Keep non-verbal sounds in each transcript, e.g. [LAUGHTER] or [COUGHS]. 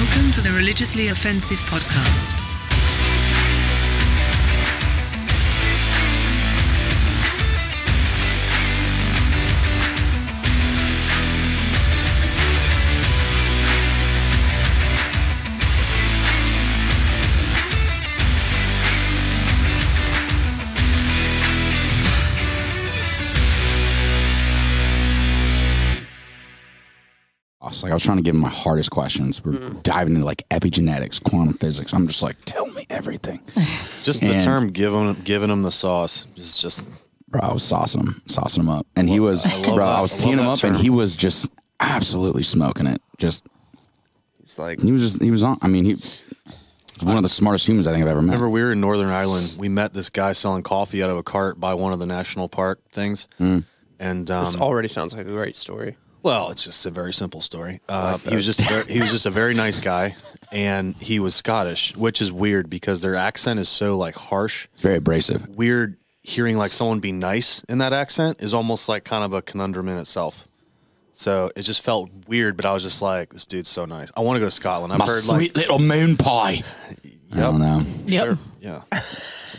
Welcome to the Religiously Offensive Podcast. Was trying to give him my hardest questions. We're diving into like epigenetics, quantum physics. I'm just like, tell me everything. [SIGHS] Just the And- term giving giving him the sauce is just Bro, I was saucing him, saucing him up, and he was, I bro. that. I was I teeing him that up, and he was just absolutely smoking it. Just It's like he was just he was on. I mean, he was one of the smartest humans I think I've ever met. Remember, we were in Northern Ireland. We met this guy selling coffee out of a cart by one of the national park things. Mm. And this um, already sounds like a great story. Well, it's just a very simple story. Uh, he was just a very, he was just a very nice [LAUGHS] guy, and he was Scottish, which is weird because their accent is so like harsh. It's very abrasive. Weird hearing like someone be nice in that accent is almost like kind of a conundrum in itself. So it just felt weird, but I was just like, this dude's so nice. I want to go to Scotland. I've My heard sweet like, little moon pie. I don't know. Yep. yeah, [LAUGHS]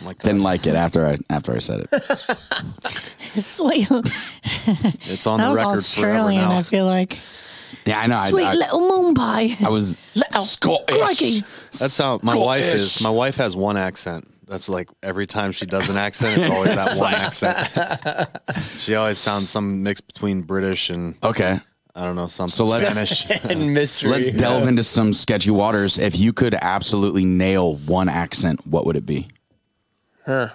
like that. Didn't like it after I after I said it. [LAUGHS] Sweet. [LAUGHS] It's on That the record Australian, forever now. I feel like. Yeah, I know. Sweet I, little moon pie. I was Scottish. crikey. That's how my wife is. My wife has one accent. That's like every time she does an accent, it's always that one accent. she always sounds some mix between British and Okay, I don't know some So let's- Spanish. [LAUGHS] And [LAUGHS] mystery. let's delve into some sketchy waters. If you could absolutely nail one accent, what would it be? Huh?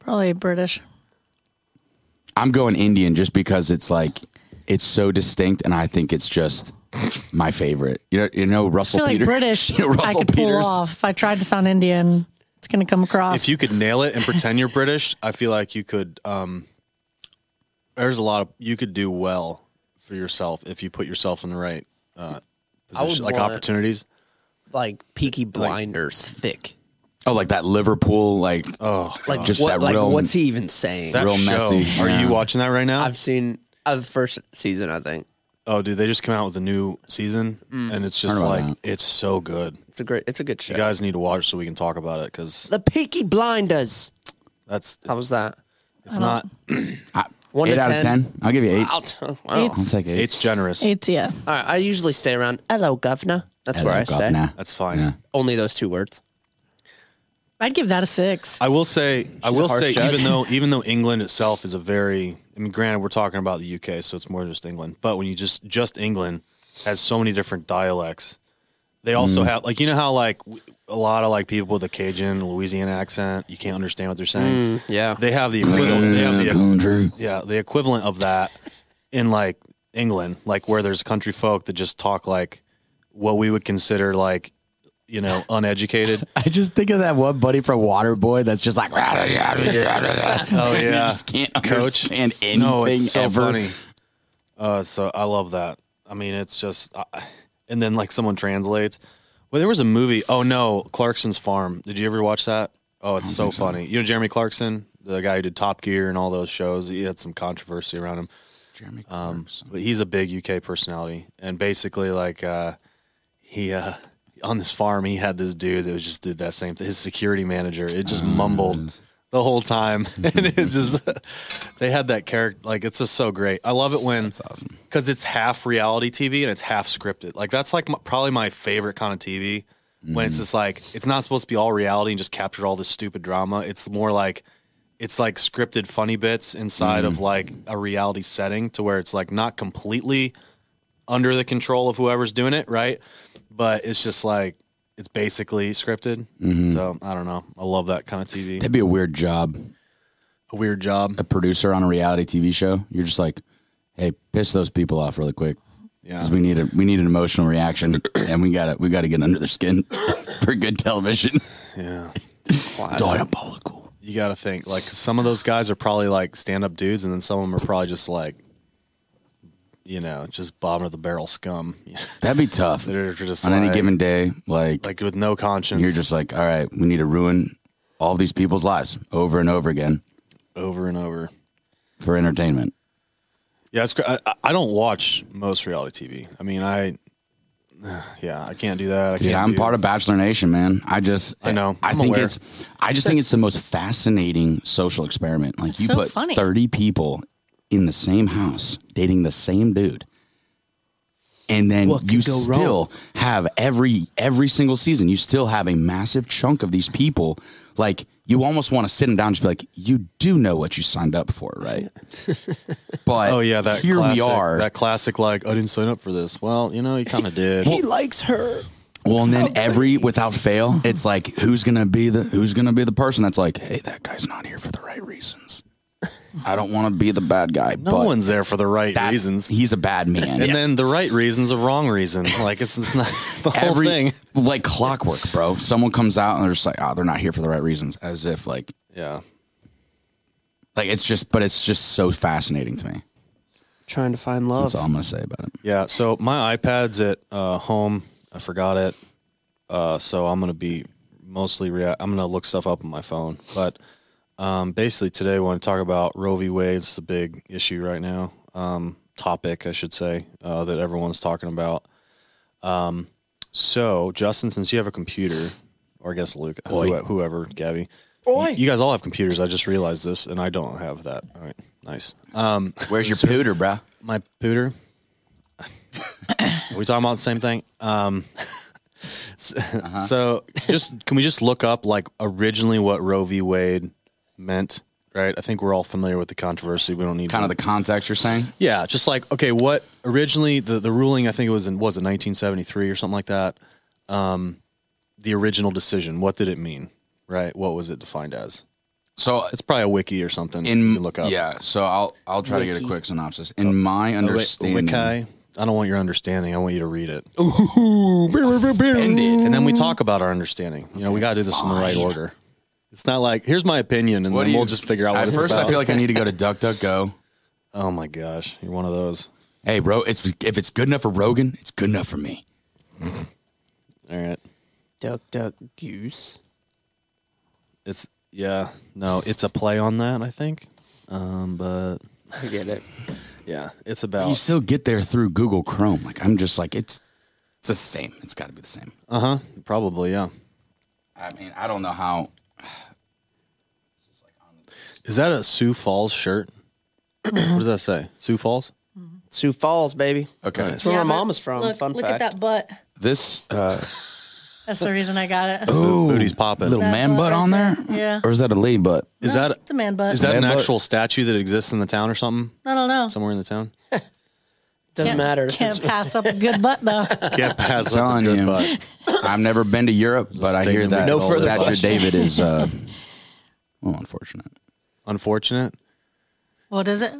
Probably British. I'm going Indian just because it's like it's so distinct, and I think it's just my favorite. You know, you know I Russell feel like Peters. British [LAUGHS] You know I Russell could pull off. If I tried to sound Indian, it's going to come across. if you could nail it and pretend you're British, I feel like you could. Um, there's a lot of you could do well for yourself if you put yourself in the right uh, I would position, like want- opportunities. like Peaky Blinders thick. Oh, like that Liverpool, like Oh, Like Just what, that like real- what's he even saying? that real show. messy, Are yeah. you watching that right now? I've seen uh, the first season, I think. oh, dude, they just come out with a new season, and it's just Heard about like that. it's so good. It's a great it's a good show. You guys need to watch so we can talk about it because the Peaky Blinders. that's How was that? if not [CLEARS THROAT] One eight to out of 10? I'll give you eight. I'll t- wow. I'll take eight. eight's generous. it's, yeah. All right, I usually stay around. Hello, governor. That's Hello, where I stay. governor. That's fine. Yeah. Only those two words. I'd give that a six. I will say, I will harsh say, judge. even though even though England itself is a very, I mean, granted, we're talking about the UK, so it's more just England. But when you just just England has so many different dialects. They also Mm. have like you know how like w- a lot of like people with a Cajun, Louisiana accent, you can't understand what they're saying. Yeah. They have the equivalent. They have the Country. yeah, the equivalent of that in like England, like where there's country folk that just talk like what we would consider like, you know, uneducated. [LAUGHS] I just think of that one buddy from Waterboy that's just like, oh yeah, just can't Coach. understand anything no, it's so ever. funny. Uh, so I love that. I mean, it's just, uh, and then like someone translates. Well, there was a movie. Oh no, Clarkson's Farm. Did you ever watch that? Oh, it's so funny. You know Jeremy Clarkson, the guy who did Top Gear and all those shows. He had some controversy around him. Jeremy Um, Clarkson. but he's a big UK personality, and basically, like, uh, he uh, on this farm, he had this dude that was just did that same thing. His security manager, it just mumbled the whole time, [LAUGHS] and it's just they had that character. Like, it's just so great. I love it when That's awesome. because it's half reality TV and it's half scripted. Like, that's like my, probably my favorite kind of TV when it's mm-hmm. just like it's not supposed to be all reality and just capture all this stupid drama. It's more like it's like scripted funny bits inside of mm. like a reality setting to where it's like not completely under the control of whoever's doing it, right? But it's just like it's basically scripted. Mm-hmm. So I don't know. I love that kind of TV. That'd be a weird job. A weird job. A producer on a reality TV show. You're just like, hey, piss those people off really quick. Yeah. 'Cause we need a we need an emotional reaction, [COUGHS] and we got to we got to get under their skin [LAUGHS] for good television. Yeah. [LAUGHS] Diabolical. You got to think like some of those guys are probably like stand up dudes, and then some of them are probably just like, you know, just bottom of the barrel scum. [LAUGHS] That'd be tough They're just on any given day. Like, like with no conscience. you're just like, all right, we need to ruin all these people's lives over and over again over and over. for entertainment. Yeah, it's. cr- I, I- I don't watch most reality TV. I mean, I [SIGHS] yeah, I can't do that. I Dude, can't I'm do- part of Bachelor Nation, man. I just, I know. I I'm think aware. it's, I just think it's the most fascinating social experiment. Like It's you so put funny. 30 people in the same house dating the same dude, and then What you go still have every every single season, you still have a massive chunk of these people. Like you almost want to sit them down and just be like, you do know what you signed up for, right? [LAUGHS] But Oh yeah, that here classic, we are. That classic, like I didn't sign up for this. Well, you know, you kind of did. He likes her. Well, and then every without fail, it's like who's gonna be the who's gonna be the person that's like, hey, that guy's not here for the right reasons. I don't want to be the bad guy. no but one's there for the right that's- reasons. He's a bad man. and then the right reason's a wrong reason. Like it's, it's not [LAUGHS] the whole Every thing. like clockwork, bro. Someone comes out and they're just like, oh, they're not here for the right reasons, as if like Yeah. like it's just, but it's just so fascinating to me. Trying to find love. That's all I'm gonna say about it. Yeah. So my iPad's at uh, home. I forgot it. Uh, so I'm gonna be mostly rea- I'm gonna look stuff up on my phone. But um, basically today, I want to talk about Roe v. Wade. It's the big issue right now. Um, topic, I should say, uh, that everyone's talking about. Um, so Justin, since you have a computer, or I guess Luke, Oi. whoever, Gabby, Oi. you, you guys all have computers. I just realized this, and I don't have that. All right, nice. Um, Where's your pooter, bro? my pooter. Are we talking about the same thing? Um, [LAUGHS] s- So, just can we just look up like originally what Roe v. Wade meant? Right. I think we're all familiar with the controversy. We don't need Kind to, of the context you're saying. yeah. Just like okay, what originally the the ruling? I think it was in was it 1973 or something like that. Um, the original decision. What did it mean? Right. What was it defined as? So It's probably a wiki or something. in you can look up. yeah. So I'll I'll try to get a quick synopsis. In my A wi- understanding, wiki. I don't want your understanding. I want you to read it. offended. and then we talk about our understanding. You know, we got to do this in the right order. It's not like here's my opinion, and What then do you- we'll just figure out what At it's first, about. I feel like I need to go to DuckDuckGo. [LAUGHS] oh my gosh, you're one of those. Hey, bro, it's if it's good enough for Rogan, it's good enough for me. [LAUGHS] All right, Duck, duck, goose. it's yeah, no, it's a play on that, I think. Um, but I get it. [LAUGHS] yeah, it's about You still get there through Google Chrome. Like I'm just like it's it's the same. It's got to be the same. uh huh, probably yeah. I mean, I don't know how. Is that a Sioux Falls shirt? [CLEARS THROAT] what does that say? Sioux Falls? Sioux Falls, baby. Okay, Nice. That's where Yeah, my but mom is from. Look, Fun look fact. at that butt. this uh, That's the reason I got it. ooh, Booty's popping. little man butt butt on there. Yeah. or is that a lady butt? Is No, that it's a man butt? is that an Man butt? actual statue that exists in the town or something? I don't know. Somewhere in the town? [LAUGHS] Doesn't Can't- matter. Can't [LAUGHS] pass up a good butt though. [LAUGHS] Can't pass up a telling good you. butt. I've never been to Europe, but I hear Statement that we No further Statue of question. David is uh, well, unfortunate. Unfortunate. what is it?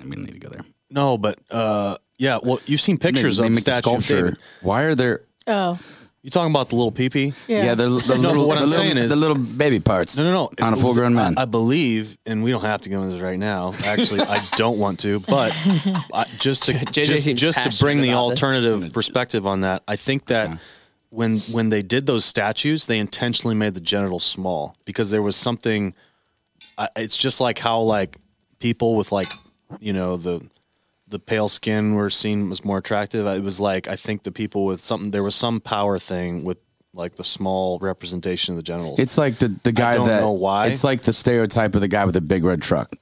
I mean, need to go there. No, but uh, yeah. Well, you've seen pictures they of make the statue of sculpture. David. Why are there? Oh, You talking about the little peepee? yeah. Yeah, the, the [LAUGHS] No, little, what the I'm little, saying is- the little baby parts. No, no, no. On a It was- full grown man. I, I believe, and we don't have to go into this right now. Actually, I don't want to, but I, just to [LAUGHS] JJ just, seems just to passionate bring the about this. alternative perspective on that, I think that when when they did those statues, they intentionally made the genitals small because there was something. I it's just like how like people with like you know the the pale skin were seen was more attractive. It was like I think the people with something there was some power thing with like the small representation of the genitals. It's like the, the guy don't that know why. It's like the stereotype of the guy with the big red truck.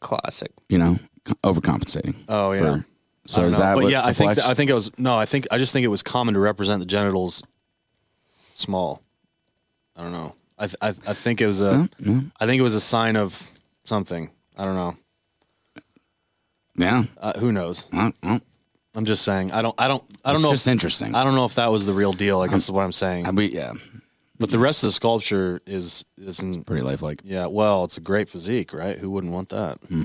Classic. You know, overcompensating. Oh yeah. for- so is know. that But what yeah, I think flex- I think it was no. I think I just think it was common to represent the genitals small. I don't know. I th- I, I think it was a. I think it was a sign of something. I don't know. yeah. Uh, who knows? Well, well, I'm just saying. I don't. I don't. I don't It's know. just if, interesting. I don't know if that was the real deal. I guess is what I'm saying. I be, yeah, but the rest of the sculpture is isn't. pretty lifelike. Yeah. Well, it's a great physique, right? Who wouldn't want that? I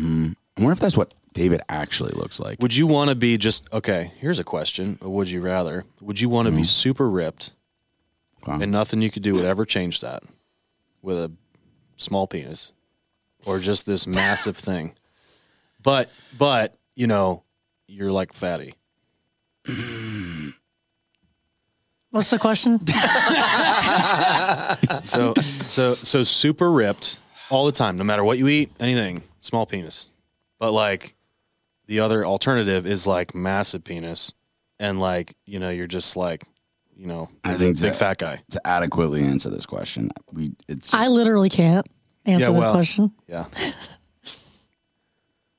wonder if that's what David actually looks like. Would you want to be just okay? Here's a question. Would you rather? Would you want to be super ripped Okay. and nothing you could do would ever change that with a small penis or just this massive thing? But but you know you're like fatty. What's the question? [LAUGHS] So so so super ripped all the time, no matter what you eat, anything, small penis. But like the other alternative is like massive penis and like you know you're just like you know I think big so. fat guy. to adequately answer this question, we it's I literally can't answer Yeah, this question, Yeah. [LAUGHS]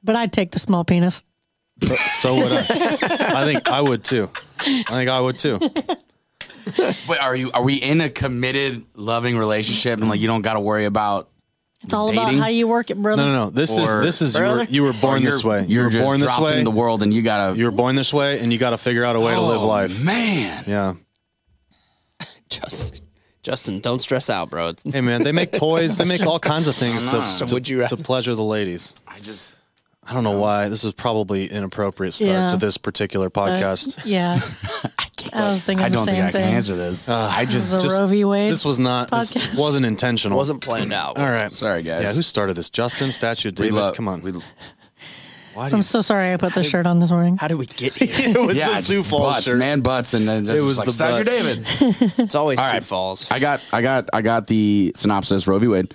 but I'd take the small penis. So, so would I. I think I would too. I think I would too. Wait, are you? Are we in a committed, loving relationship, and like you don't got to worry about? It's all about how you work it, brother. No, no, no. This Or- is this is you were, you were born or this you're- way. You You're were just born this dropped way. in the world, and you gotta. You were born this way, and you got to figure out a way to live Oh, life. man. Yeah. Justin, Justin, don't stress out, bro. It's, Hey man, they make [LAUGHS] toys. They make all kinds of things to, So to, would you to pleasure the ladies. I just. I don't know why. This is probably an inappropriate start Yeah. to this particular uh, podcast. [LAUGHS] Yeah, [LAUGHS] I was thinking I don't the think same I can thing. answer this. Uh, I just. is just- Roe v. Wade. This was not. This wasn't intentional. wasn't planned out. All right. Sorry, guys. Yeah. Who started this? Justin, statue of We David. love. Come on. We, Why do I'm you? so sorry I put this shirt on this morning. How did we get [LAUGHS] here? it was yeah, the just Sioux Falls butts, shirt. man, butts, and then It was like, the Statue butt. David. [LAUGHS] It's always All Sioux right. Falls. I got, I got, I got the synopsis. Roe v. Wade.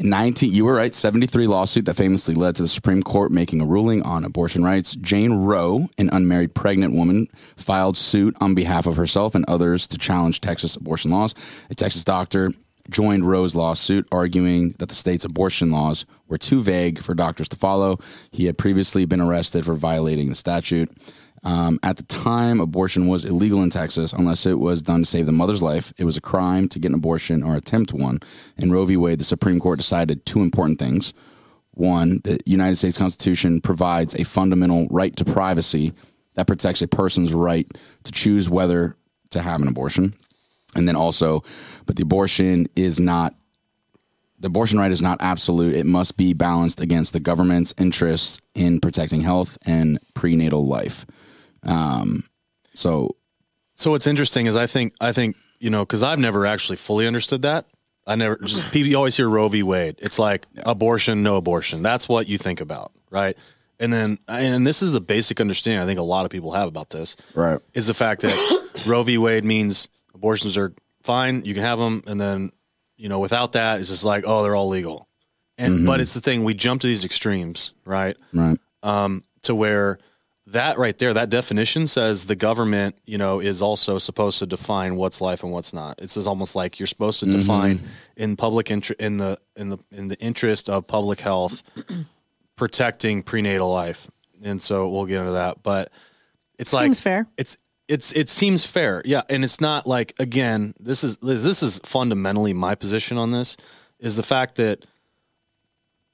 19, you were right. 73 lawsuit that famously led to the Supreme Court making a ruling on abortion rights. Jane Roe, an unmarried pregnant woman, filed suit on behalf of herself and others to challenge Texas abortion laws. A Texas doctor joined Roe's lawsuit, arguing that the state's abortion laws were too vague for doctors to follow. He had previously been arrested for violating the statute. Um, at the time, abortion was illegal in Texas unless it was done to save the mother's life. It was a crime to get an abortion or attempt one. In Roe v. Wade, the Supreme Court decided two important things. One, the United States Constitution provides a fundamental right to privacy that protects a person's right to choose whether to have an abortion. And then also, but the abortion is not the abortion right is not absolute. It must be balanced against the government's interests in protecting health and prenatal life. Um, so So what's interesting is I think I think you know because I've never actually fully understood that. I never just people you always hear Roe v. Wade. It's like abortion, no abortion. That's what you think about, right? And then and this is the basic understanding I think a lot of people have about this. Right. Is the fact that [COUGHS] Roe v. Wade means abortions are fine, you can have them, and then you know without that it's just like oh they're all legal. And but it's the thing we jump to these extremes, right? right, um, to where that right there, that definition says the government, you know, is also supposed to define what's life and what's not. It's almost like you're supposed to define in public interest in the in the in the interest of public health, [CLEARS THROAT] protecting prenatal life. And so we'll get into that, but it's like Seems fair. It's it's it seems fair, yeah, and it's not like again. This is this is fundamentally my position on this is the fact that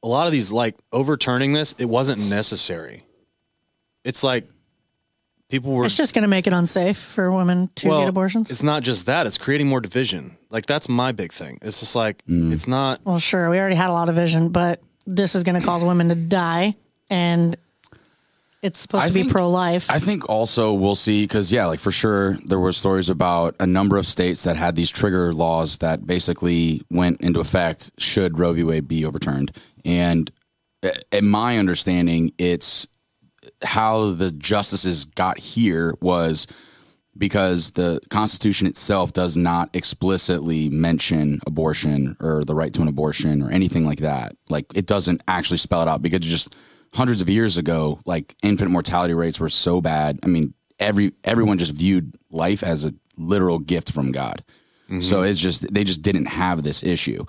a lot of these like overturning this, it wasn't necessary. It's like people were It's just going to make it unsafe for women to well, get abortions. It's not just that; it's creating more division. Like that's my big thing. It's just like mm. it's not. Well, sure, we already had a lot of vision, but this is going to cause women to die, and it's supposed I to be think- pro life. I think also we'll see because yeah, like for sure there were stories about a number of states that had these trigger laws that basically went into effect should Roe v. Wade be overturned. And uh, in my understanding, it's how the justices got here was because the Constitution itself does not explicitly mention abortion or the right to an abortion or anything like that. Like it doesn't actually spell it out because it just hundreds of years ago, like infant mortality rates were so bad. I mean, every everyone just viewed life as a literal gift from God. So mm-hmm. it's just they just didn't have this issue.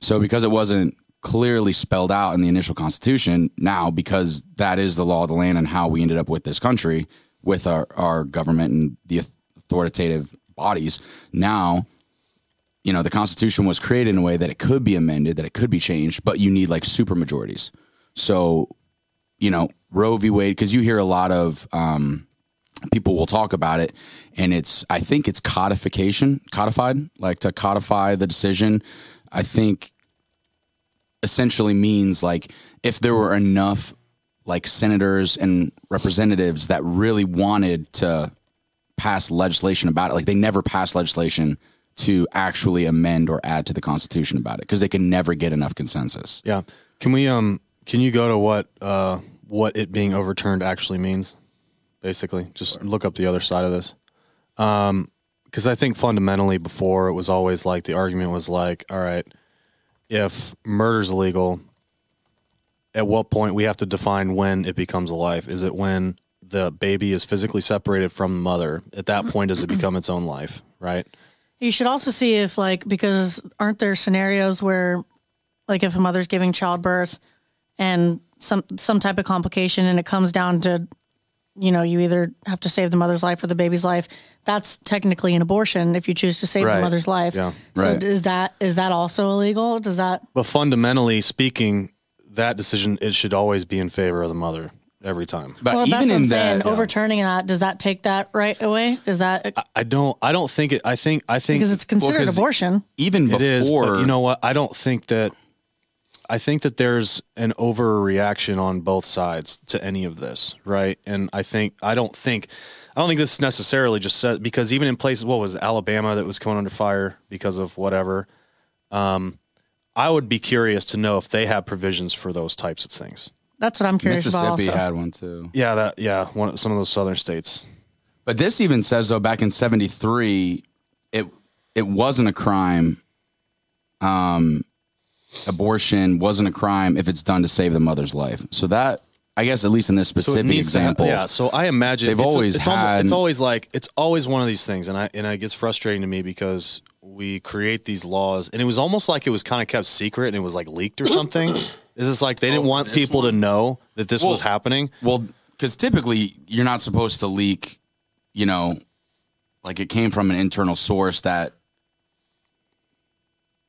So because it wasn't clearly spelled out in the initial constitution, now because that is the law of the land and how we ended up with this country with our, our government and the authoritative bodies, now you know the constitution was created in a way that it could be amended, that it could be changed, but you need like super majorities. So, you know, Roe v. Wade, because you hear a lot of um, people will talk about it and it's i think it's codification codified like to codify the decision i think essentially means like if there were enough like senators and representatives that really wanted to pass legislation about it like they never passed legislation to actually amend or add to the constitution about it because they can never get enough consensus Yeah. Can we um? Can you go to what uh what it being overturned actually means? Basically, just look up the other side of this. Um, because I think fundamentally before it was always like the argument was like, all right, if murder's illegal, at what point we have to define when it becomes a life? Is it when the baby is physically separated from the mother, at that point does it [CLEARS THROAT] become its own life, right? You should also see if like because aren't there scenarios where like if a mother's giving childbirth and some some type of complication and it comes down to you know you either have to save the mother's life or the baby's life that's technically an abortion if you choose to save Right. the mother's life Yeah. so Right. is that is that also illegal does that But fundamentally speaking, that decision it should always be in favor of the mother every time. But well that's even what i'm in saying that, overturning that does that take that right away is that I don't I don't think it I think I think because it's considered 'cause abortion even before, is, but you know what? I don't think that. I think that there's an overreaction on both sides to any of this, right? And I think I don't think I don't think this necessarily just said because even in places, what was it, Alabama that was coming under fire because of whatever. Um, I would be curious to know if they have provisions for those types of things. that's what i'm curious about Mississippi had one too. Yeah, that yeah, one some of those southern states. But this even says though back in '73, it it wasn't a crime. Um, abortion wasn't a crime if it's done to save the mother's life. So that I guess at least in this So it specific to example, yeah. So I imagine They've it's- always it's, almo- had- it's always like it's always one of these things, and I and it gets frustrating to me because we create these laws, and it was almost like it was kind of kept secret, and it was like leaked or something. [COUGHS] Is this like they didn't oh, want people to know that this was happening? Well, because typically you're not supposed to leak, you know, like it came from an internal source that.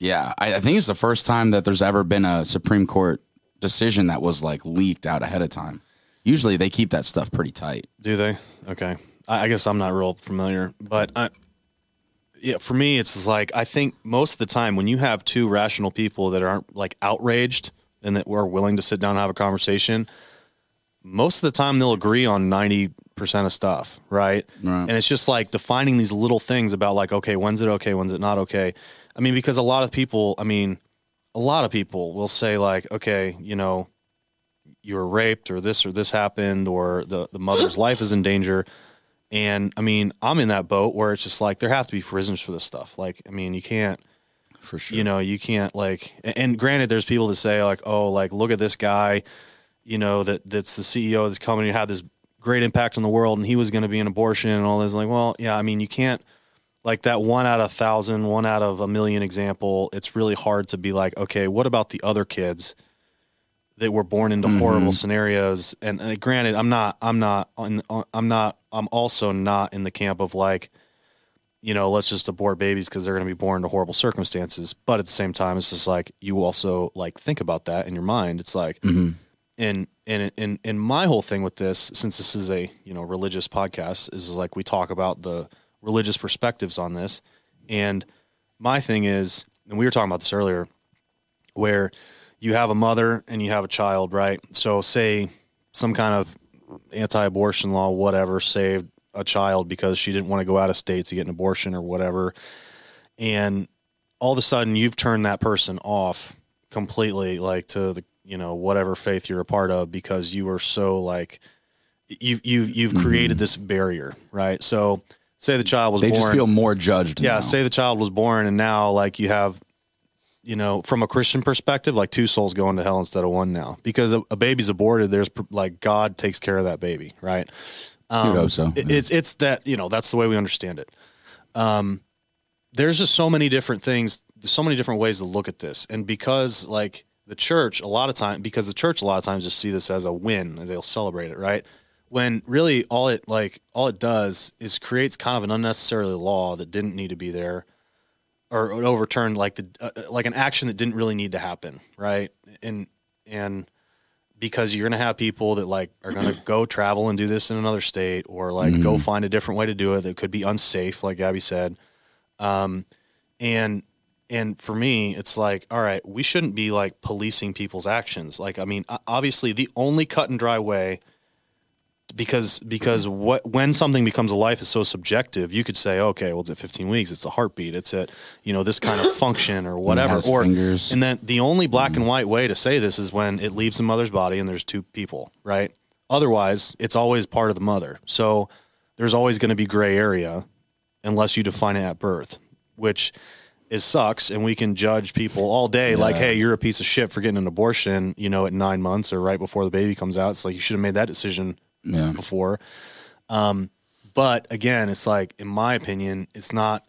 Yeah, I, I think it's the first time that there's ever been a Supreme Court decision that was like leaked out ahead of time. Usually they keep that stuff pretty tight. Do they? Okay, I, I guess I'm not real familiar, but I, yeah, for me, it's like I think most of the time when you have two rational people that aren't like outraged and that are willing to sit down and have a conversation, most of the time they'll agree on ninety percent of stuff, right? Right. And it's just like defining these little things about like, okay, when's it okay, when's it not okay? I mean, because a lot of people, I mean, a lot of people will say like, okay, you know, you were raped or this or this happened or the, the mother's [LAUGHS] life is in danger. And I mean, I'm in that boat where it's just like there have to be prisons for this stuff. Like, I mean, you can't, For sure. you know, you can't like, and- and granted, there's people that say like, oh, like look at this guy, you know, that that's the CEO of this company had this great impact on the world, and he was going to be an abortion and all this. Like, well, yeah, I mean, you can't like that one out of a thousand, one out of a million example. It's really hard to be like, okay, what about the other kids? that were born into horrible mm-hmm. scenarios. And, and granted, I'm not, I'm not, on- uh, I'm not, I'm also not in the camp of like, you know, let's just abort babies because they're going to be born into horrible circumstances. But at the same time, it's just like you also like think about that in your mind. It's like, mm-hmm. and and and and my whole thing with this, since this is a you know religious podcast, is like we talk about the religious perspectives on this. And my thing is, and we were talking about this earlier, where you have a mother and you have a child, right? So say some kind of anti-abortion law, whatever, saved a child because she didn't want to go out of state to get an abortion or whatever, and all of a sudden you've turned that person off completely, like to the you know whatever faith you're a part of because you were so like you've you've you've created this barrier, right? So say the child was they born, just feel more judged. yeah, now. say the child was born and now like you have you know from a christian perspective like two souls going to hell instead of one now because a, a baby's aborted there's like god takes care of that baby right um, hope so, it- yeah. it's it's that you know that's the way we understand it um there's just so many different things there's so many different ways to look at this and because like the church a lot of time because the church a lot of times just see this as a win and they'll celebrate it right when really all it like all it does is creates kind of an unnecessary law that didn't need to be there or overturned like the uh, like an action that didn't really need to happen right? And and because you're going to have people that like are going to go travel and do this in another state or like go find a different way to do it that could be unsafe like Gabby said. Um and and for me it's like all right we shouldn't be like policing people's actions. Like i mean obviously the only cut and dry way because because what when something becomes a life is so subjective you could say okay well it's at 15 weeks it's a heartbeat it's at you know this kind of [LAUGHS] function or whatever has or fingers. and then the only black and mm. white way to say this is when it leaves the mother's body and there's two people right? Otherwise it's always part of the mother. So there's always going to be gray area unless you define it at birth which is sucks and we can judge people all day like hey you're a piece of shit for getting an abortion you know at nine months or right before the baby comes out. It's like you should have made that decision Yeah. before. Um, but again, it's like in my opinion, it's not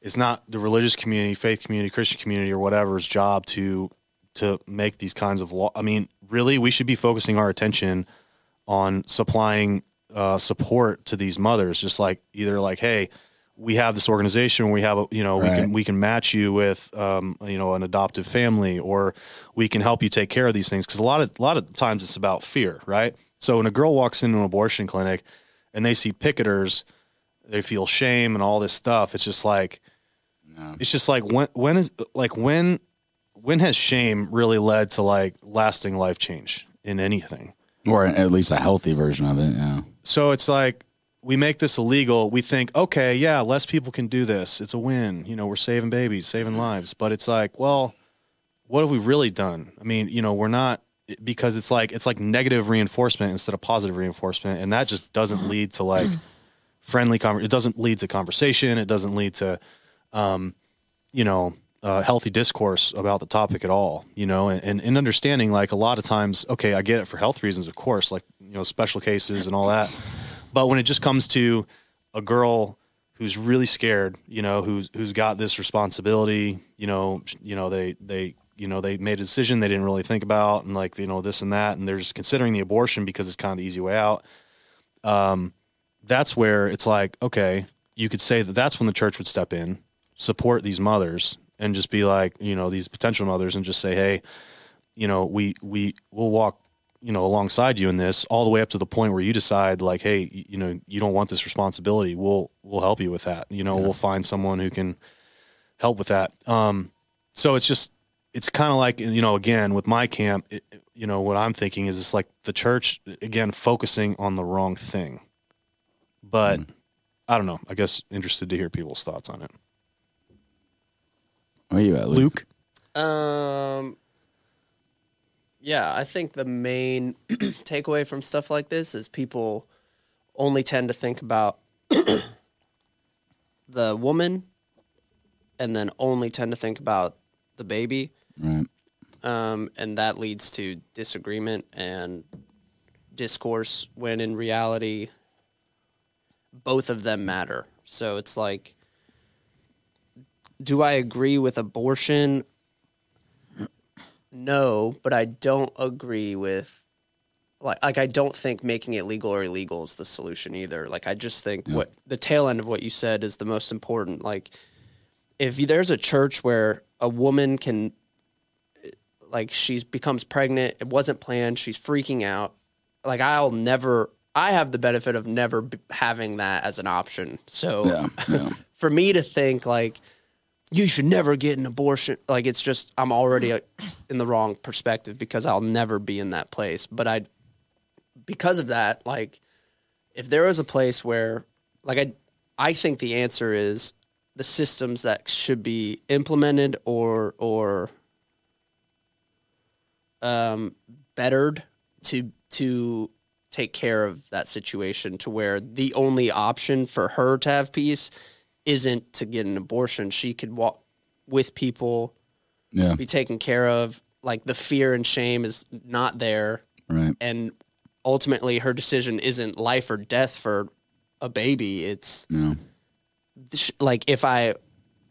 it's not the religious community, faith community, Christian community, or whatever's job to to make these kinds of law. I mean, really, we should be focusing our attention on supplying uh, support to these mothers. Just like either like, hey, we have this organization, we have a you know we can we can match you with um, you know an adoptive family, or we can help you take care of these things. Because a lot of a lot of times it's about fear, right? So when a girl walks into an abortion clinic and they see picketers, they feel shame and all this stuff. It's just like it's just like when when is like when when has shame really led to like lasting life change in anything? Or at least a healthy version of it. Yeah. So it's like we make this illegal. We think, okay, yeah, less people can do this. It's a win. You know, we're saving babies, saving lives. But it's like, well, what have we really done? I mean, you know, we're not because it's like it's like negative reinforcement instead of positive reinforcement, and that just doesn't lead to like friendly. Conver- it doesn't lead to conversation. It doesn't lead to, um, you know, uh, healthy discourse about the topic at all. You know, and, and and understanding like a lot of times, okay, I get it for health reasons, of course, like you know, special cases and all that. But when it just comes to a girl who's really scared, you know, who's who's got this responsibility, you know, you know, they they you know they made a decision they didn't really think about, and like you know this and that, and they're just considering the abortion because it's kind of the easy way out. Um, that's where it's like, okay, you could say that that's when the church would step in, support these mothers, and just be like, you know, these potential mothers, and just say, hey, you know, we we will walk you know alongside you in this all the way up to the point where you decide like hey you know you don't want this responsibility. We'll we'll help you with that. You know we'll find someone who can help with that. Um so it's just it's kind of like you know again with my camp it, you know what i'm thinking is it's like the church again focusing on the wrong thing. But i don't know. I guess interested to hear people's thoughts on it. Where are you at, Luke? luke? Um, yeah, I think the main [CLEARS THROAT] takeaway from stuff like this is people only tend to think about [CLEARS THROAT] the woman and then only tend to think about the baby. Right. Um, and that leads to disagreement and discourse when in reality, both of them matter. So it's like, do I agree with abortion? No, but I don't agree with like like I don't think making it legal or illegal is the solution either. Like I just think what the tail end of what you said is the most important. Like if there's a church where a woman can like she's becomes pregnant, it wasn't planned, she's freaking out. Like I'll never I have the benefit of never b- having that as an option. So Yeah. Yeah. [LAUGHS] for me to think like you should never get an abortion like it's just i'm already uh, in the wrong perspective because i'll never be in that place but i because of that like if there is a place where like i i think the answer is the systems that should be implemented or or um bettered to to take care of that situation to where the only option for her to have peace isn't to get an abortion. She could walk with people, Yeah. be taken care of. Like the fear and shame is not there. Right. And ultimately, her decision isn't life or death for a baby. It's Yeah. sh- like if I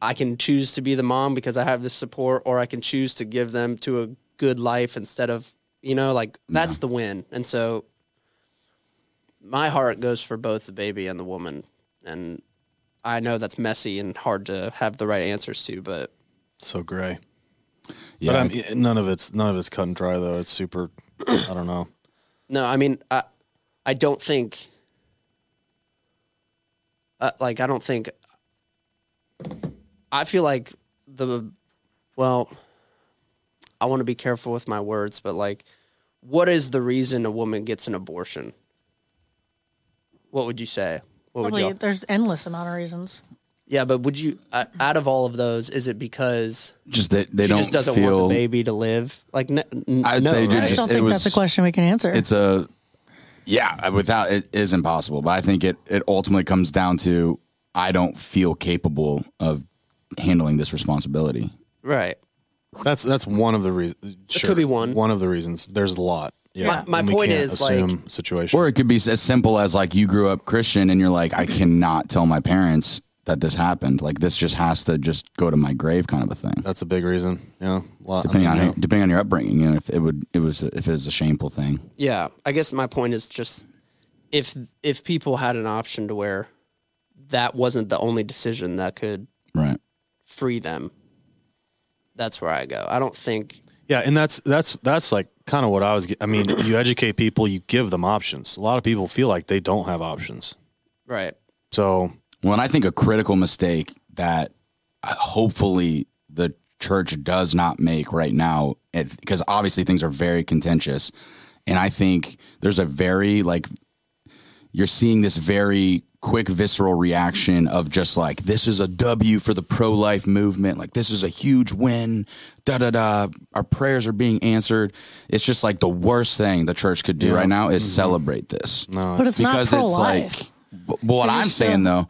I can choose to be the mom because I have this support, or I can choose to give them to a good life instead of you know like that's the win. And so my heart goes for both the baby and the woman, and I know that's messy and hard to have the right answers to, but so gray. Yeah. but I'm, none of it's none of it's cut and dry though. It's super i don't know. No, I mean, I, I don't think, uh, like, I don't think, I feel like the, well, I want to be careful with my words, but like, what is the reason a woman gets an abortion? What would you say? What would Probably you? there's endless amount of reasons. Yeah, but would you, uh, out of all of those, is it because just that they she don't just doesn't feel. want the baby to live? Like, n- n- I- no, they do I just don't it think that's a question we can answer. It's a. Yeah. Without it is impossible, but I think it it ultimately comes down to I don't feel capable of handling this responsibility. right. That's that's one of the reasons. Sure. could be one. One of the reasons. There's a lot. Yeah, My- my point can't is, like- assume situation. Or it could be as simple as like you grew up Christian and you're like, I cannot tell my parents that this happened. Like this just has to just go to my grave, kind of a thing. That's a big reason. Yeah, well, I Depending mean, on yeah. depending on your upbringing, you know, if it would it was if it was a shameful thing. Yeah, I guess my point is just if if people had an option to where that wasn't the only decision that could Right. free them, that's where I go. I don't think Yeah, and that's that's that's like kind of what I was. I mean, you educate people, you give them options. A lot of people feel like they don't have options. right. So when I think a critical mistake that uh, hopefully the church does not make right now, because obviously things are very contentious, and I think there's a very like you're seeing this very quick visceral reaction of just like this is a W for the pro life movement, like this is a huge win, da da da. Our prayers are being answered. It's just like the worst thing the church could do right now is mm-hmm. celebrate this. no, But it's not pro life. like, but what I'm still- saying though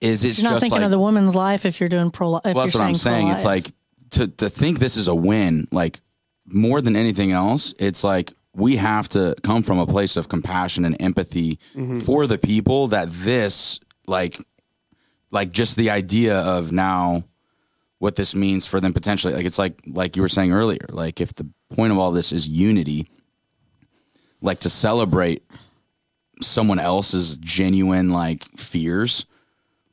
is it's You're not just thinking like of the woman's life if you're doing pro life. well, that's what I'm saying. It's like to to think this is a win, like more than anything else, it's like we have to come from a place of compassion and empathy mm-hmm. for the people that this like like just the idea of now what this means for them potentially like it's like like you were saying earlier like if the point of all this is unity like to celebrate someone else's genuine like fears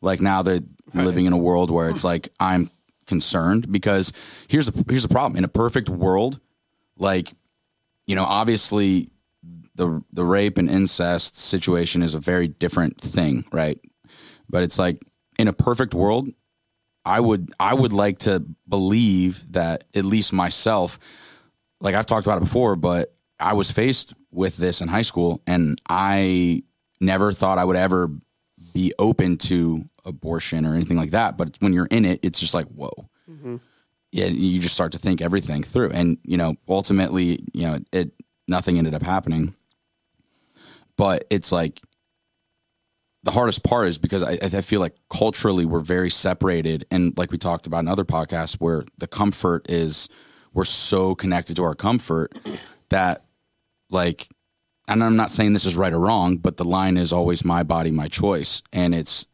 like now they're living in a world where it's like i'm concerned because here's a here's a problem. In a perfect world like you know obviously the the rape and incest situation is a very different thing right? But it's like in a perfect world i would i would like to believe that at least myself like i've talked about it before but i was faced with this in high school and i never thought i would ever be open to abortion or anything like that. But when you're in it it's just like whoa yeah you just start to think everything through. And you know ultimately you know it nothing ended up happening. But it's like the hardest part is because I, I feel like culturally we're very separated. And like we talked about in other podcasts where the comfort is we're so connected to our comfort that like and I'm not saying this is right or wrong, but the line is always my body, my choice. And it's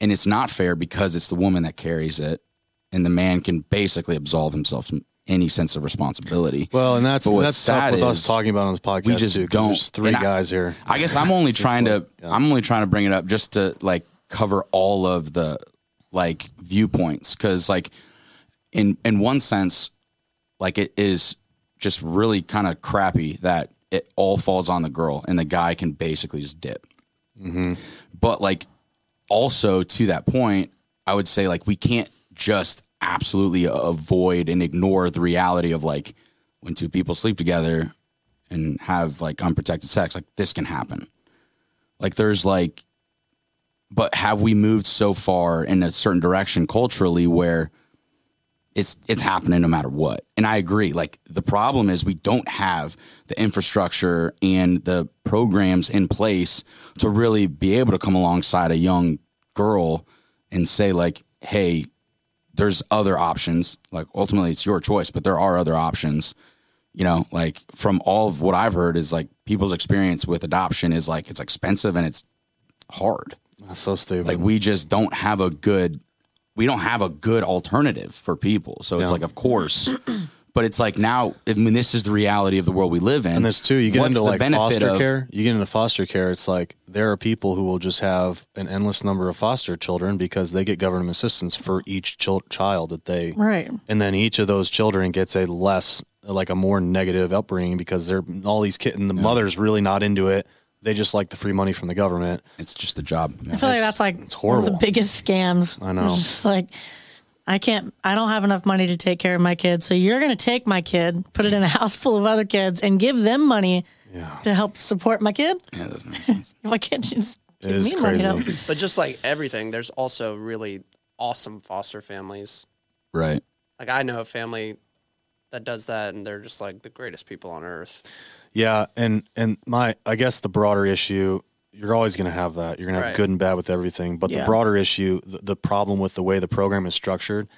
and it's not fair because it's the woman that carries it and the man can basically absolve himself from any sense of responsibility. well, and that's what's that's tough sad with us talking about on this podcast. we just too, don't- There's three I- guys here. I guess I'm only [LAUGHS] trying to yeah. I'm only trying to bring it up just to like cover all of the like viewpoints cuz like in in one sense like it is just really kind of crappy that it all falls on the girl and the guy can basically just dip. Mm-hmm. But like also to that point, I would say like we can't just absolutely avoid and ignore the reality of like when two people sleep together and have like unprotected sex, like this can happen. Like there's like but have we moved so far in a certain direction culturally where it's it's happening no matter what. And I agree. Like the problem is we don't have the infrastructure and the programs in place to really be able to come alongside a young girl and say like, "Hey, there's other options. Like ultimately it's your choice, but there are other options." You know, like from all of what I've heard is like people's experience with adoption is like it's expensive and it's hard That's so stupid. like we just don't have a good we don't have a good alternative for people so it's Yeah. like of course but it's like now I mean this is the reality of the world we live in and this too, you get What's into like foster of- care. You get into foster care. It's like there are people who will just have an endless number of foster children because they get government assistance for each chil- child that they Right. and then each of those children gets a less like a more negative upbringing because they're all these kids and the mother's really not into it they just like the free money from the government it's just the job I feel like that's like one of the biggest scams. I know. It's just like I can't. I don't have enough money to take care of my kid, so you're going to take my kid, put it in a [LAUGHS] house full of other kids, and give them money to help support my kid. yeah, it doesn't make sense [LAUGHS] Why can't you just It give is me money? crazy. To, But just like everything, there's also really awesome foster families. right Like I know a family that does that, and they're just like the greatest people on earth. yeah and and my i guess the broader issue you're always going to have that you're going to have Right. good and bad with everything but the broader issue the, the problem with the way the program is structured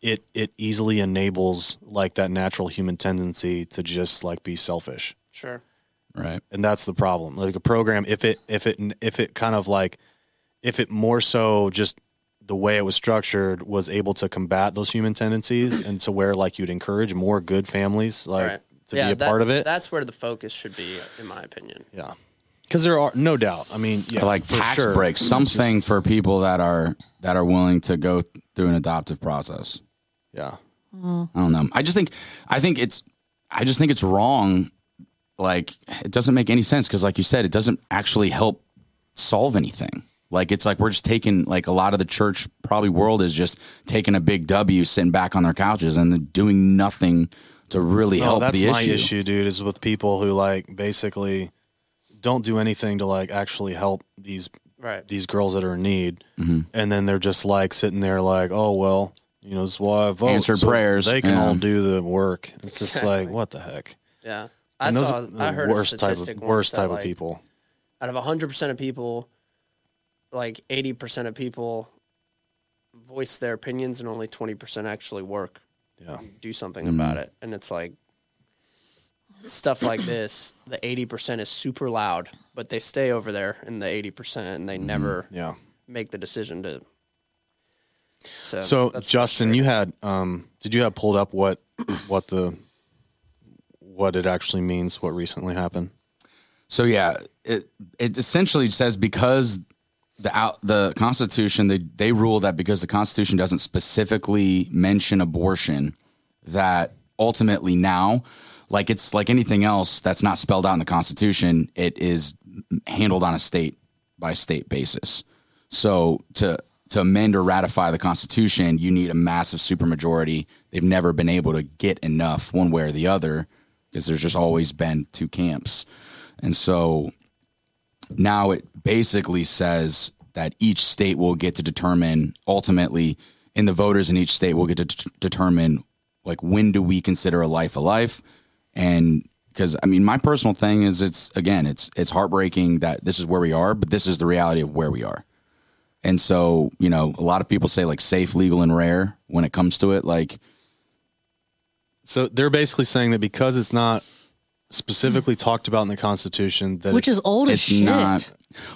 it it easily enables like that natural human tendency to just like be selfish Sure. Right. and that's the problem. Like a program, if it if it if it kind of like if it more so just the way it was structured was able to combat those human tendencies and to where like you'd encourage more good families like right. to yeah, be a that- part of it. That's where the focus should be, in my opinion. Yeah, because there are no doubt. I mean, yeah, like tax sure. breaks, something just- for people that are that are willing to go through an adoptive process. yeah, I don't know. I just think I think it's I just think it's wrong. Like it doesn't make any sense because, like you said, it doesn't actually help solve anything. Like it's like we're just taking like a lot of the church probably world is just taking a big W, sitting back on their couches and doing nothing to really help that's the my issue. issue, dude. Is with people who like basically don't do anything to like actually help these Right. these girls that are in need, Mm-hmm. and then they're just like sitting there like, oh well, you know, this is why I vote. Answered prayers, They can yeah. all do the work. It's just like what the heck. Yeah. I And those saw. are the I heard worst a type of once worst that, type of people. Out of hundred percent of people, like eighty percent of people voice their opinions, and only twenty percent actually work, Yeah, do something Mm. about it. And it's like stuff like this. The eighty percent is super loud, but they stay over there in the eighty percent, and they never yeah. make the decision to. So, So Justin, frustrating. you had um, did you have pulled up what [COUGHS] what the what it actually means? What recently happened? So yeah, it it essentially says because the out the Constitution they they rule that because the Constitution doesn't specifically mention abortion, that ultimately now, like it's like anything else that's not spelled out in the Constitution, it is handled on a state by state basis. So to to amend or ratify the Constitution, you need a massive supermajority. They've never been able to get enough one way or the other because there's just always been two camps. And so now it basically says that each state will get to determine ultimately and the voters in each state will get to d- determine like when do we consider a life a life and because i mean my personal thing is it's again it's it's heartbreaking that this is where we are but this is the reality of where we are and so you know a lot of people say like safe legal and rare when it comes to it like So they're basically saying that because it's not specifically talked about in the Constitution, that which it's, is old as it's shit. not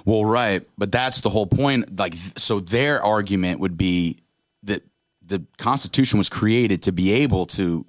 well right but that's the whole point like so their argument would be that the constitution was created to be able to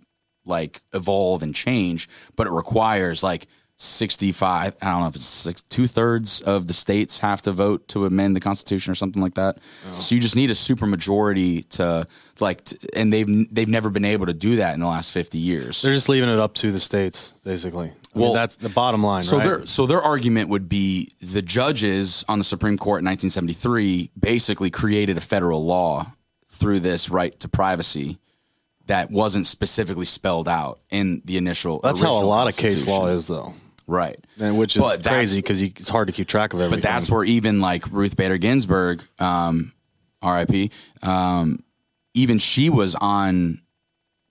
like evolve and change but it requires like 65 i don't know if it's six, two-thirds of the states have to vote to amend the constitution or something like that oh. so you just need a super majority to like t and they've they've never been able to do that in the last 50 years they're just leaving it up to the states, basically. I mean, Well, that's the bottom line, So right? their so their argument would be the judges on the Supreme Court in 1973 basically created a federal law through this right to privacy that wasn't specifically spelled out in the initial. that's how a lot of case law is, though, right? and which is But crazy because it's hard to keep track of everything. But that's where even like Ruth Bader Ginsburg, um, R.I.P. Um, even she was on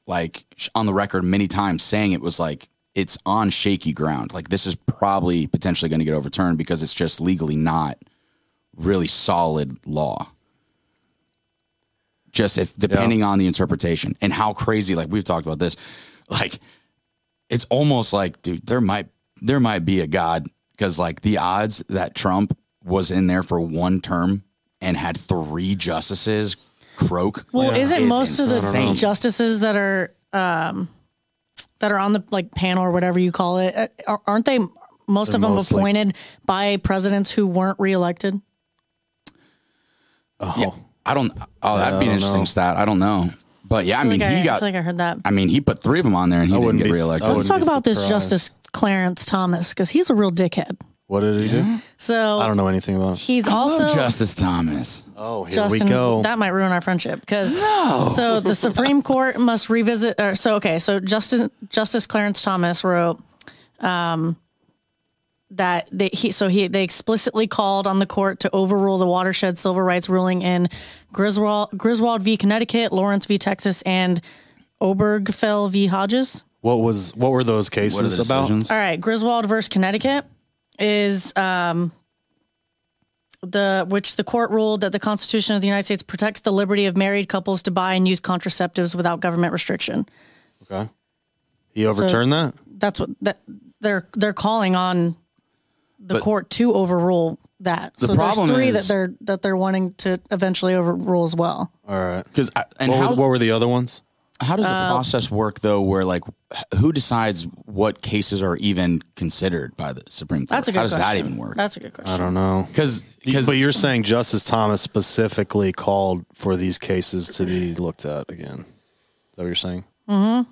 like on the record many times saying it was like it's on shaky ground. Like this is probably potentially going to get overturned because it's just legally not really solid law. Just if depending on the interpretation and how crazy, like we've talked about this, like it's almost like, dude, there might there might be a God because like the odds that Trump was in there for one term and had three justices croak. Well, isn't is most of the insane. justices that are um, that are on the like panel or whatever you call it, uh, are- aren't they most of them mostly- appointed by presidents who weren't reelected? oh, I don't. Oh, that'd be an interesting know. stat. I don't know, but yeah, I mean, like I, he I got. feel like I heard that. I mean, he put three of them on there, and he I didn't wouldn't get be- reelected. I Let's wouldn't talk be about this surprised. Justice Clarence Thomas because he's a real dickhead. what did he do? So I don't know anything about. him. he's I love also Justice Thomas. Oh, here Justin, we go. that might ruin our friendship because so the Supreme Court must revisit. Or so okay, so Justice Justice Clarence Thomas wrote um, that they he so he they explicitly called on the court to overrule the watershed civil rights ruling in Griswold Griswold v Connecticut, Lawrence v Texas, and Obergefell v Hodges. what was what were those cases the about? decisions? All right, Griswold versus Connecticut is um, the which the court ruled that the Constitution of the United States protects the liberty of married couples to buy and use contraceptives without government restriction. Okay, he overturned that. That's what that they're they're calling on the But- court to overrule that. The so problem there's three is- that they're that they're wanting to eventually overrule as well. All right. Because and What, how, was, what were the other ones? how does the Uh, process work though? Where like who decides what cases are even considered by the Supreme Court? That's a good how does question. that even work? That's a good question. I don't know. Because But you're saying Justice Thomas specifically called for these cases to be looked at again. Is that what you're saying? Mm-hmm.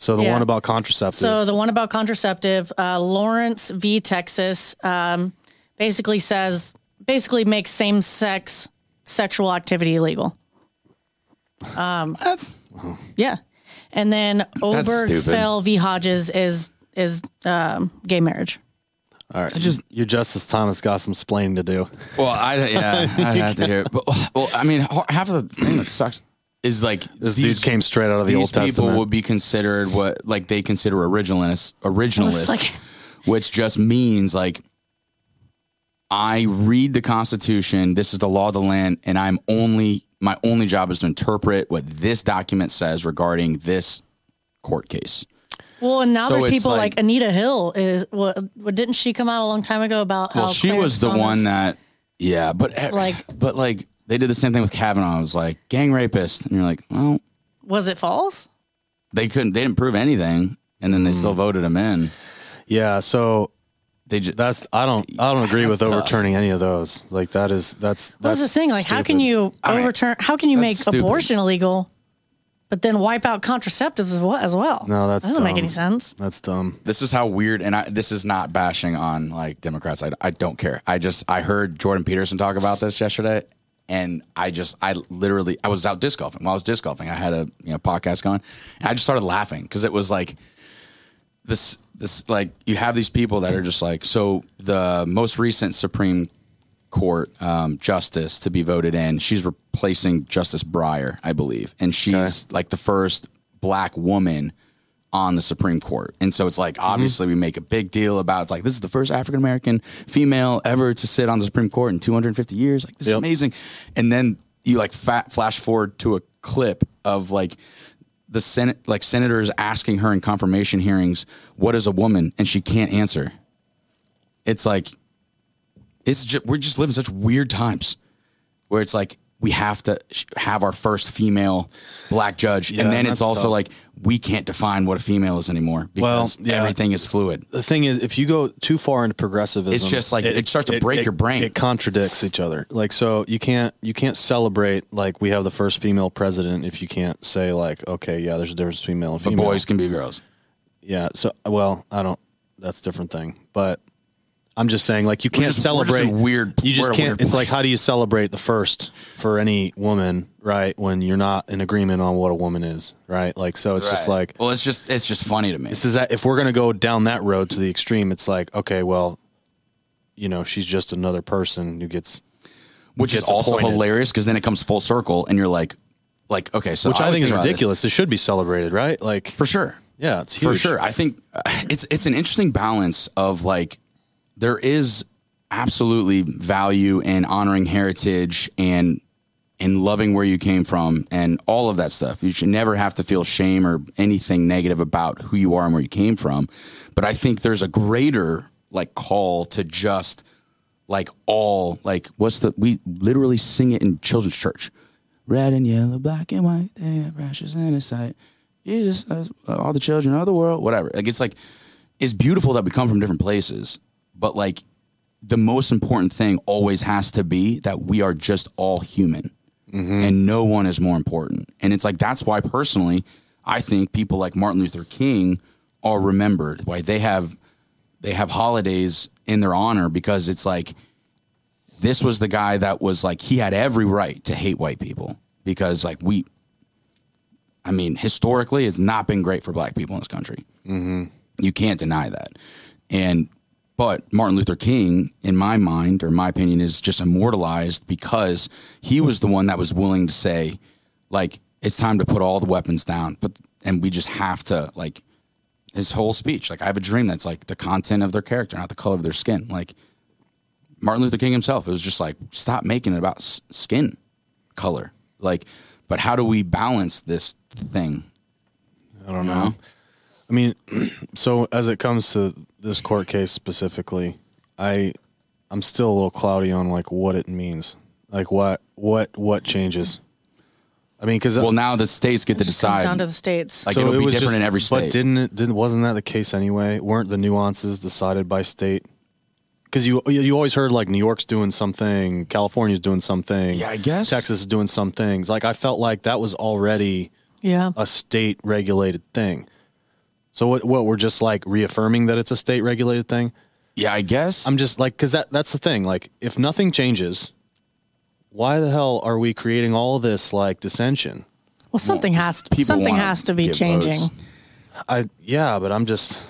So the Yeah. one about contraceptive. So the one about contraceptive, uh, Lawrence v. Texas, um, basically says basically makes same sex sexual activity illegal. that's Yeah, and then That's stupid. Obergefell v. Hodges is is um, gay marriage. All right. just your Justice Thomas got some splaining to do. well, I yeah, I'd have to hear. It. But well, I mean, half of the thing that sucks is like This dude came straight out of the these Old people Testament. would be considered what like they consider originalists originalists like- which just means like i read the constitution this is the law of the land and i'm only my only job is to interpret what this document says regarding this court case Well, and now So there's people like, like- Anita Hill is. What, what didn't she come out a long time ago about? well how she Clarence was the Thomas- one that yeah but Like- like but like they did the same thing with kavanaugh it was like gang rapist and you're like well was it false? they couldn't they didn't prove anything and then they Hmm. still voted him in yeah. So they just that's I don't I don't agree with That's tough. overturning any of those. Like that is that's That's that's the thing. Like, how can you overturn? How can you make stupid. abortion illegal, but then wipe out contraceptives as well? As well? No, that's that doesn't make any sense. That's dumb. this is how weird and I, this is not bashing on like democrats I, I don't care i just i heard jordan peterson talk about this yesterday and i just i literally i was out disc golfing. While i was disc golfing i had a you know podcast going and i just started laughing because it was like this this like you have these people that are just like so the most recent supreme court um, justice to be voted in she's replacing justice breyer i believe. And she's like the first black woman on the Supreme Court. And so it's like mm-hmm. obviously we make a big deal about it's like this is the first African American female ever to sit on the Supreme Court in 250 years. Like this is amazing. And then you like fat flash forward to a clip of like the Senate like senators asking her in confirmation hearings, what is a woman? And she can't answer. It's like it's just we're just living such weird times where it's like we have to sh- have our first female black judge Yeah, and then it's also tough. like we can't define what a female is anymore because Well, yeah. everything is fluid The thing is, if you go too far into progressivism, It's just like- it starts to break your brain. It contradicts each other. Like so, you can't you can't celebrate like we have the first female president if you can't say like okay, yeah, there's a difference between male and female. but boys can be girls yeah. So well, I don't. That's a different thing, but. I'm just saying, like you can't just- we're just celebrate. a weird- You just can't. weird It's like how do you celebrate the first for any woman, right? When you're not in agreement on what a woman is, right? Like so, it's just like well it's just it's just funny to me this is that if we're gonna go down that road to the extreme, it's like okay, well, you know, she's just another person who gets, which is gets also appointed. hilarious because then it comes full circle and you're like like okay so which I, was think is ridiculous. this. It should be celebrated, right? Like, for sure yeah, it's for sure. I think uh, it's it's an interesting balance of like there is absolutely value in honoring heritage and and loving where you came from and all of that stuff. You should never have to feel shame or anything negative about who you are and where you came from. But I think there's a greater like call to just like all like what's the we literally sing it in children's church. Red and yellow, black and white, they have precious in his sight. Jesus, all the children of the world, whatever. Like it's like it's beautiful that we come from different places, but like the most important thing always has to be that we are just all human and no one is more important. And it's like that's why personally, I think people like Martin Luther King are remembered. Why they have they have holidays in their honor because it's like this was the guy that was like he had every right to hate white people because like we I mean, historically, it's not been great for black people in this country. Mm-hmm. You can't deny that. And but Martin Luther King, in my mind or my opinion, is just immortalized because he was the one that was willing to say, like, it's time to put all the weapons down. But and we just have to like his whole speech. Like, I have a dream that's like the content of their character, not the color of their skin. Like Martin Luther King himself, it was just like stop making it about s- skin color. Like, but how do we balance this thing? I don't know. I mean, [CLEARS THROAT] so as it comes to this court case specifically, I I'm still a little cloudy on like what it means. Like what what what changes? I mean, because uh, Well, now the states get to It just comes decide. down to the states. Like, it'll be different in every state. But didn't it? Didn't wasn't that the case anyway? Weren't the nuances decided by state? Because you you always heard like New York's doing something, California's doing something. Yeah, I guess. Texas is doing some things. Like I felt like that was already yeah. a state regulated thing. So what? What we're just like reaffirming that it's a state regulated thing. yeah, I guess. I'm just like because that that's the thing. Like if nothing changes, why the hell are we creating all this like dissension? Well, something has people something has to be changing. votes. I yeah, but I'm just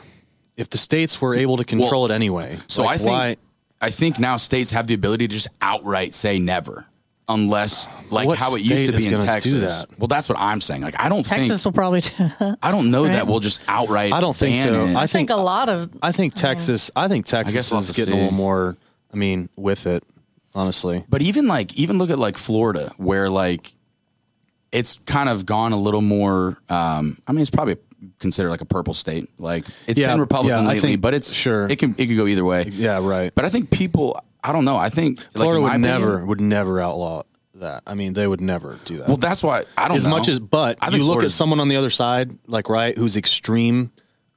if the states were able to control Well, it anyway. So like, I think why, I think now states have the ability to just outright say never, unless like What how it used to be in gonna do Texas. that? Well, that's what I'm saying. Like I don't think Texas think will probably do [LAUGHS] that. I don't know right? that we'll just outright. I don't think ban so. it. I I think a lot of I think Texas. I think Texas guess we'll is to getting a little more. I mean, with it, honestly. But even like even look at like Florida, where like it's kind of gone a little more. Um, I mean, it's probably considered like a purple state. Like it's Yeah, been Republican yeah, I lately, think- but it's sure. It can it could go either way. Yeah, right. But I think people. I don't know. I think Florida in would opinion- never would never outlaw that. I mean, they would never do that. Well, that's why I don't as know. much as but I you look at someone on the other side, like right, who's extreme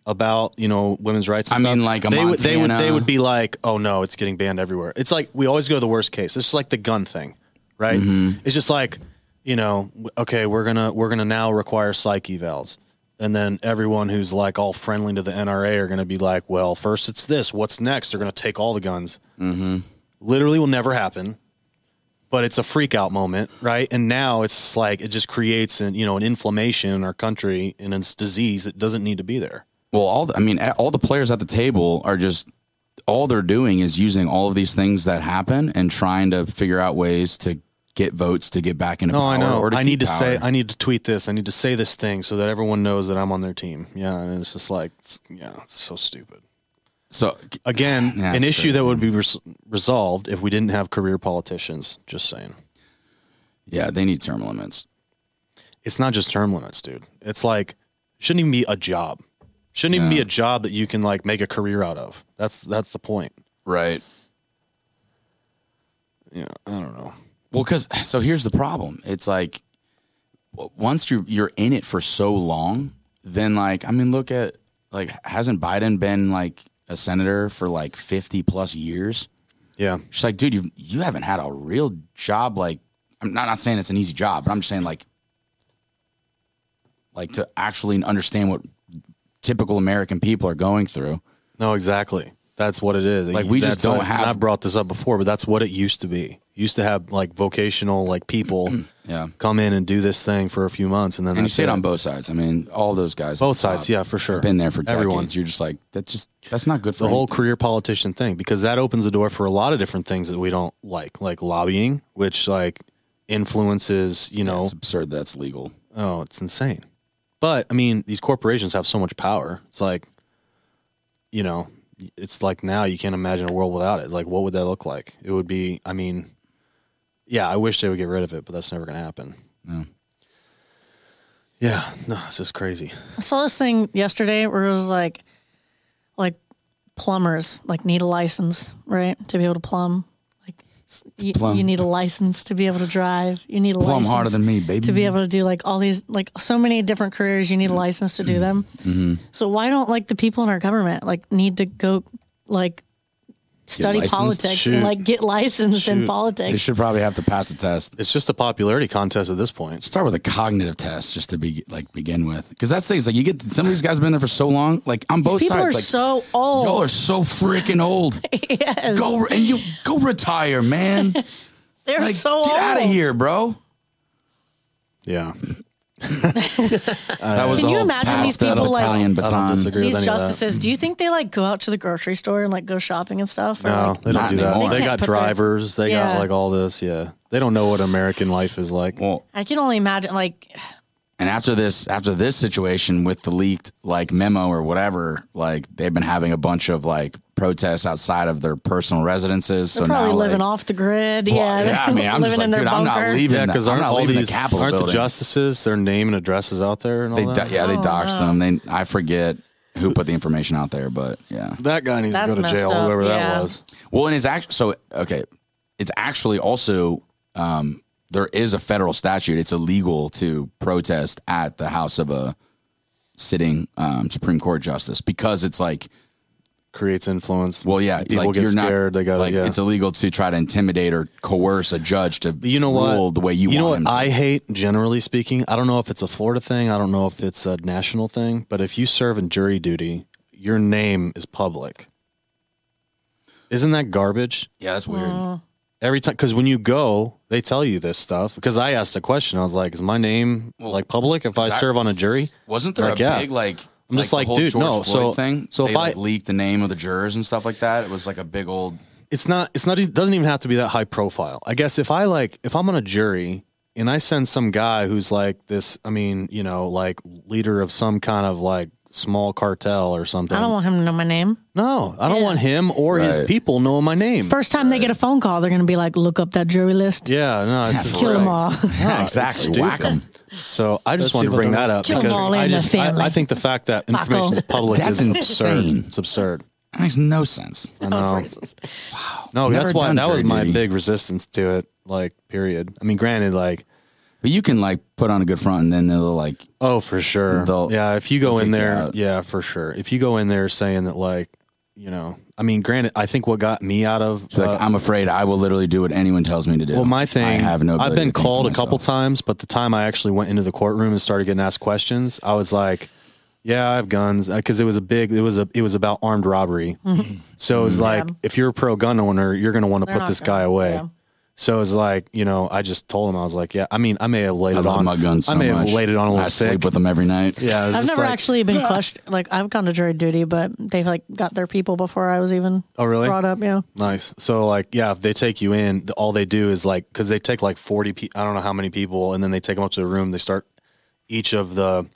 about you know women's rights. And I mean, like a they would they would they would be like, oh no, it's getting banned everywhere. It's like we always go to the worst case. It's like the gun thing, right? Mm-hmm. It's just like you know, okay, we're gonna we're gonna now require psych evals. And then everyone who's like all friendly to the NRA are going to be like, well, first it's this. What's next? They're going to take all the guns. Mm-hmm. Literally will never happen but it's a freak out moment, right? And now it's like it just creates an you know an inflammation in our country and it's disease that doesn't need to be there. Well, all the, I mean, all the players at the table are just all they're doing is using all of these things that happen and trying to figure out ways to get votes to get back into No, power. I know. Or to I need to power. say I need to tweet this. I need to say this thing so that everyone knows that I'm on their team. Yeah, and it's just like it's- yeah, it's so stupid. So. Again, Yeah, an issue crazy. that would be res- resolved if we didn't have career politicians. Just saying. Yeah, they need term limits. It's not just term limits, dude. It's like shouldn't even be a job. Shouldn't even be a job that you can like make a career out of. That's that's the point. Right. Yeah, I don't know. Well, because so here's the problem. It's like once you're you're in it for so long, then like I mean, look at like hasn't Biden been like a senator for like fifty plus years? Yeah. She's like, dude, you you haven't had a real job. Like, I'm not not saying it's an easy job, but I'm just saying like, like to actually understand what typical American people are going through. No, exactly. That's what it is. Like, we just don't what- have- and I've brought this up before, but that's what it used to be. used to have like vocational like people [CLEARS THROAT] Yeah. come in and do this thing for a few months, and then And you that's see it on both sides. I mean, all those guys. Both sides, top yeah, for sure. Been there for decades. Everyone. You're just like, that's just that's not good for the whole career politician thing because that opens the door for a lot of different things that we don't like, like lobbying, which like influences. You know, It's absurd that's legal. oh, it's insane. But I mean, these corporations have so much power. It's like, you know, it's like now you can't imagine a world without it. Like, what would that look like? It would be. I mean, yeah, I wish they would get rid of it, but that's never going to happen. Yeah. Yeah, no, it's just crazy. I saw this thing yesterday where it was like, like plumbers like need a license, right, to be able to plumb. You, plumb. you need a license to be able to drive. You need a Plumb license harder than me, baby. to be able to do like all these like so many different careers. You need a license to do them. Mm-hmm. So why don't like the people in our government like need to go like study politics Shoot. and like get licensed in Shoot. They politics? should probably have to pass a test. It's just a popularity contest at this point. Start with a cognitive test just to be like begin with, because that's the thing. Like you get some of these guys have been there for so long. Like on both These people sides, are like so old. y'all are so freaking old. [LAUGHS] yes. Go and you go retire, man. [LAUGHS] They're Like so get old. out of here, bro. Yeah, [LAUGHS] That was Can you imagine these people, like- Italian I baton. disagree. with These any of that. justices, do you think they like go out to the grocery store and like go shopping and stuff? Or, No, like, they don't Not do that. anymore. They, They got can't put their- drivers. They Yeah. got like all this. Yeah, they don't know what American life is like. Well, I can only imagine like And after this, after this situation with the leaked like memo or whatever, like they've been having a bunch of like protests outside of their personal residences. they're so probably now, living like, off the grid. Well, yeah, yeah, I mean, I'm living just in like, their dude, I'm not leaving. Yeah, because I'm aren't not all these the Capitol aren't building. the justices their name and addresses out there and all They, that? do- yeah, they Oh, doxed wow. them. They, I forget. who put the information out there, but yeah. That guy needs That's to go to jail, up, whoever yeah. that was. Well, and it's actually so okay. It's actually also um, there is a federal statute. It's illegal to protest at the house of a sitting um, Supreme Court justice because it's like, Creates influence. well, yeah, people like get you're scared. not they got like yeah. it's illegal to try to intimidate or coerce a judge to you know what? rule the way you, you know want what him to. I hate, generally speaking. I don't know if it's a Florida thing. I don't know if it's a national thing. But if you serve in jury duty, your name is public. Isn't that garbage? yeah, that's weird. Every time, because when you go, they tell you this stuff. Because I asked a question, I was like, "Is my name like public if I that- serve on a jury?" Wasn't there Like, a yeah. big like? I'm just the like, whole dude, George no, Floyd so- thing. so they if I- like, leaked the name of the jurors and stuff like that. It was like a big old. it's not it's not it doesn't even have to be that high profile i guess if i like if i'm on a jury and i send some guy who's like this i mean you know like leader of some kind of like small cartel or something I don't want him to know my name. no i don't Yeah. want him or his people knowing my name First time they get a phone call, they're going to be like, look up that jury list, yeah no it's [LAUGHS] just kill them all. Yeah, [LAUGHS] exactly. stupid. Whack 'em. So i just Those wanted to people bring don't that up Kill 'em because all I the just I, family. I think the fact that information is public That's is absurd insane. it's absurd That makes no sense. I know. No, Never that's why done that was jury my duty. big resistance to it. Like, period. I mean, granted, like, But you can like put on a good front, and then they'll like Oh, for sure. They'll- yeah, if you go they'll in kick you there, out. yeah, for sure. If you go in there saying that, like, you know, I mean, granted, I think what got me out of She's like, uh, I'm afraid I will literally do what anyone tells me to do. well, my thing, I have no. I've been to think for called a couple times, but the time I actually went into the courtroom and started getting asked questions, I was like, "Yeah, I have guns," because it was a big, it was a, it was about armed robbery. [LAUGHS] So it was like, Yeah. if you're a pro gun owner, you're going to want to put this guy away. yeah. So it's like, you know, I just told him I was like, yeah. I mean, I may have laid I it love on. my guns. So I may much. have laid it on a little I thick. sleep with them every night. Yeah, I've never like- actually been [LAUGHS] questioned. Like I've gone to jury duty, but they've like got their people before I was even Oh, really? brought up. Yeah. Nice. So like, yeah, if they take you in, all they do is like, because they take like forty. Pe- I don't know how many people, and then they take them up to the room. They start each of the,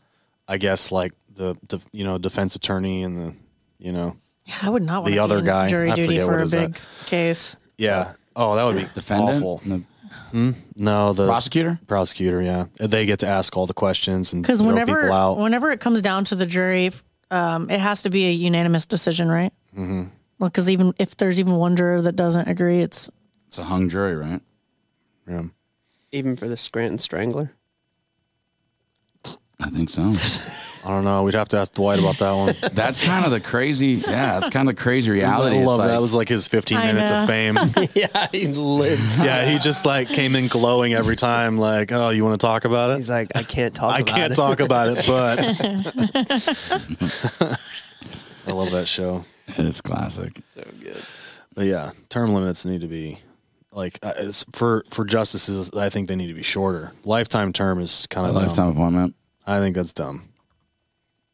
I guess like the, the you know defense attorney and the you know Yeah, I would not want The to other be in guy, jury duty for a is that. big case. yeah. Oh, that would be Defendant, awful. The No, the prosecutor. prosecutor. Yeah, they get to ask all the questions and Because throw whenever people out. whenever it comes down to the jury, um, it has to be a unanimous decision, right? Mm-hmm. Well, because even if there's even one juror that doesn't agree, it's It's a hung jury, right? yeah. Even for the Scranton Strangler. I think so. [LAUGHS] I don't know. We'd have to ask Dwight about that one. [LAUGHS] That's kind of the crazy. Yeah, that's kind of the crazy reality. I love like- that. was like his 15 I minutes know. of fame. [LAUGHS] [LAUGHS] yeah, he lived. yeah, he just like came in glowing every time. Like, oh, you want to talk about it? He's like, I can't talk. About it. I about can't it. talk about it, but I love that show. It's classic. So good. But yeah, term limits need to be like uh, it's, for for justices. I think they need to be shorter. Lifetime term is kind of lifetime appointment. I think that's dumb.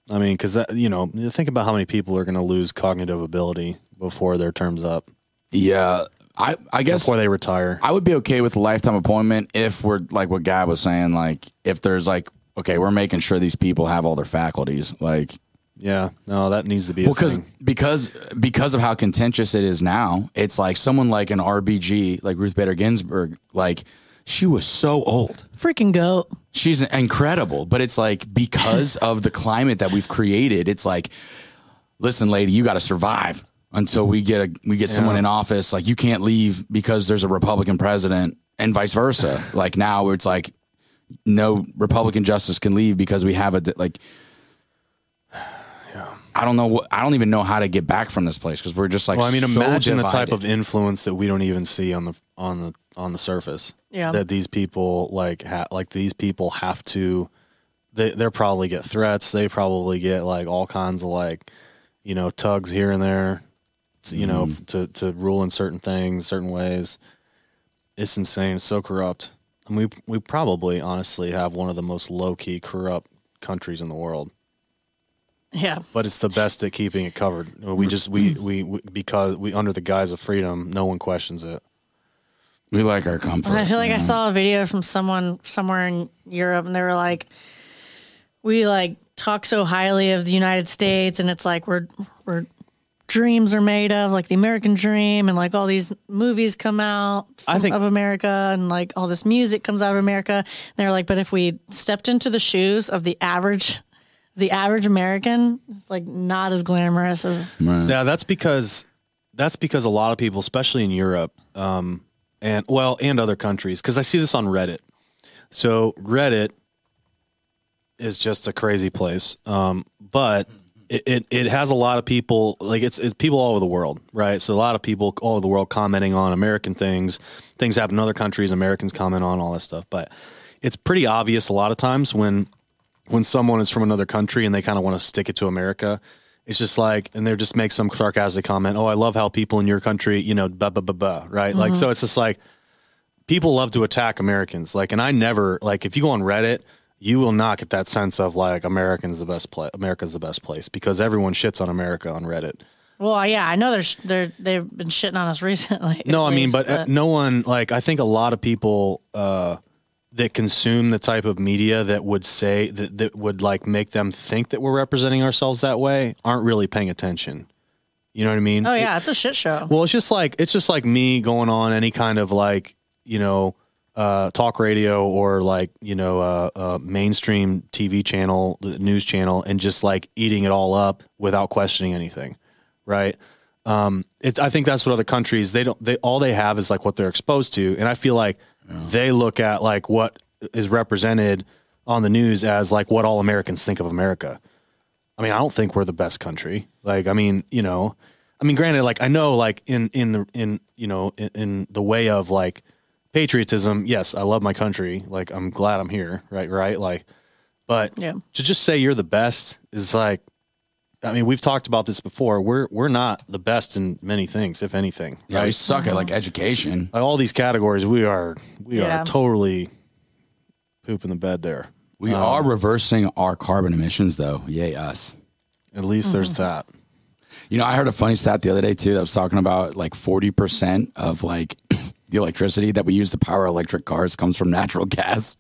I mean, because you know, think about how many people are going to lose cognitive ability before their term's up, Yeah, I I guess before they retire. I would be okay with a lifetime appointment if we're like what Guy was saying. Like if there's like okay, we're making sure these people have all their faculties. Like Yeah, no, that needs to be well, because because because of how contentious it is now, it's like someone like an RBG, like Ruth Bader Ginsburg, like she was so old. freaking goat. She's incredible, but it's like because of the climate that we've created, it's like, listen, lady, you got to survive until we get a we get someone in office. Like you can't leave because there's a Republican president, and vice versa. [SIGHS] like now, it's like no Republican justice can leave because we have a di- like. I don't know what I don't even know how to get back from this place because we're just like. Well, I mean, so imagine the type of influence that we don't even see on the on the on the surface. Yeah. that these people like ha- like these people have to. They they probably get threats. They probably get like all kinds of like, you know, tugs here and there. to- You know, Mm-hmm. to to rule in certain things, certain ways. It's insane. It's so corrupt. And we we probably honestly have one of the most low key corrupt countries in the world Yeah. but it's the best at keeping it covered. We just we, we we because we under the guise of freedom, no one questions it. We like our comfort. I feel like you I saw a video from someone somewhere in Europe, and they were like, "We like talk so highly of the United States, and it's like we're we're dreams are made of, like the American dream, and like all these movies come out I think- of America, and like all this music comes out of America." And they're like, "But if we stepped into the shoes of the average the average American, it's like not as glamorous as Right. Yeah, that's because that's because a lot of people, especially in Europe, um, and well, and other countries, because I see this on Reddit. So Reddit is just a crazy place, um, but it, it it has a lot of people like it's it's people all over the world, right? So a lot of people all over the world commenting on American things, things happen in other countries, Americans comment on all this stuff, but it's pretty obvious a lot of times when when someone is from another country and they kind of want to stick it to America, it's just like, and they just make some sarcastic comment. Oh, I love how people in your country, you know, blah blah blah blah, right? Like, so it's just like people love to attack Americans. Like, and I never like if you go on Reddit, you will not get that sense of like Americans the best place. America's the best place because everyone shits on America on Reddit. well, yeah, I know they're sh- they're they've been shitting on us [LAUGHS] recently. No, I at mean, least, but, uh, no one like I think a lot of people uh, that consume the type of media that would say that that would like make them think that we're representing ourselves that way aren't really paying attention. You know what I mean? oh yeah, it's a shit show. Well, it's just like it's just like me going on any kind of like you know uh, talk radio or like you know uh, uh, mainstream TV channel, news channel, and just like eating it all up without questioning anything, right? Um, it's I think that's what other countries they don't they all they have is like what they're exposed to, and I feel like they look at like what is represented on the news as like what all Americans think of America. I mean, I don't think we're the best country. Like, I mean, you know, I mean, granted, like I know, like in in the in you know in, in the way of like patriotism, yes, I love my country. Like, I'm glad I'm here. Right, right. Like, but Yeah. to just say you're the best is like, I mean, we've talked about this before. We're we're not the best in many things, if anything. Yeah, we right? suck at like education. Like all these categories, we are we Yeah. are totally pooping the bed there. We um, are reversing our carbon emissions, though. Yay, us. At least there's mm-hmm. that. You know, I heard a funny stat the other day too that was talking about like forty percent of like [CLEARS THROAT] the electricity that we use to power electric cars comes from natural [LAUGHS] gas.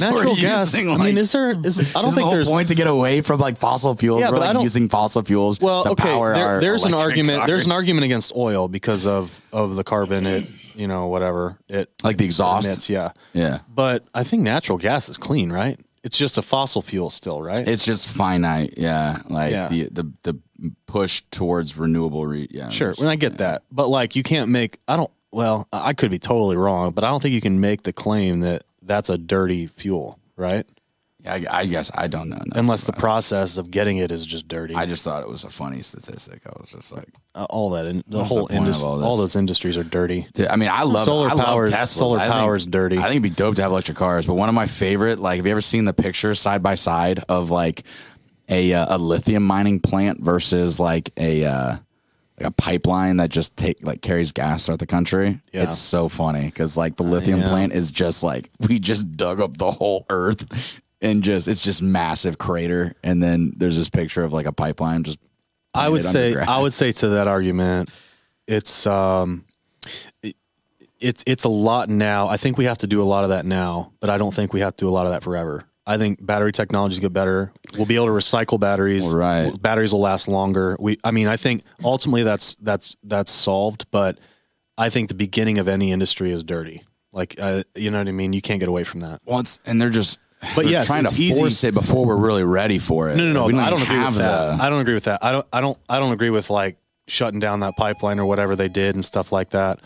Natural gas. using, I mean, is there? Is I don't the think whole there's. point to get away from like fossil fuels. Yeah, We're like using fossil fuels Well, to okay. power there- there's an argument. There's an argument against oil because of of the carbon. It you know whatever it Like the exhaust? emits, yeah, Yeah, but I think natural gas is clean, right? It's just a fossil fuel still, right? it's just finite. Yeah, like Yeah. the the the push towards renewable. Re- yeah, Sure, and I get that, but like you can't make. I don't. Well, I could be totally wrong, but I don't think you can make the claim that that's a dirty fuel, right? Yeah, I, I guess I don't know. Unless the process of getting it is just dirty. I just thought it was a funny statistic. I was just like, Uh, all that, in, the What's the whole industry, all all, those industries are dirty. Dude, I mean, I love Solar I love power- Teslas. solar power is dirty. I think it'd be dope to have electric cars. But one of my favorite, like, have you ever seen the picture side by side of like a uh, a lithium mining plant versus like a uh, a pipeline that just take like carries gas throughout the country? Yeah. It's so funny because like the lithium yeah. plant is just like [LAUGHS] we just dug up the whole earth and just it's just massive crater, and then there's this picture of like a pipeline just. I would say. I would say to that argument, it's um, it, it's it's a lot now. I think we have to do a lot of that now, but I don't think we have to do a lot of that forever. I think battery technologies get better. We'll be able to recycle batteries. Right. Batteries will last longer. We, I mean, I think ultimately that's that's that's solved. But I think the beginning of any industry is dirty. Like, uh, you know what I mean? You can't get away from that. Well, it's, and they're just. But yes, trying it's to easy. force it before we're really ready for it. No, no, no. I don't agree with that. the- I don't agree with that. I don't. I don't. I don't agree with like shutting down that pipeline or whatever they did and stuff like that.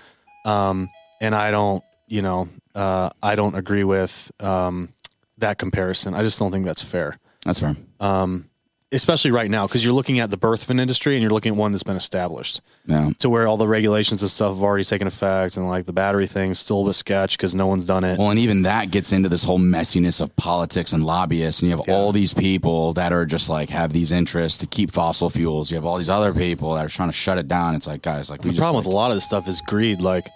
Um, and I don't. You know, uh, I don't agree with um, that comparison. I just don't think that's fair, That's fair. especially right now because you're looking at the birth of an industry and you're looking at one that's been established Yeah. to where all the regulations and stuff have already taken effect and like the battery thing's still a sketch because no one's done it. Well, and even that gets into this whole messiness of politics and lobbyists, and you have all these people that are just like have these interests to keep fossil fuels. You have all these other people that are trying to shut it down. It's like, guys, like we the just, problem like, with a lot of this stuff is greed. Like,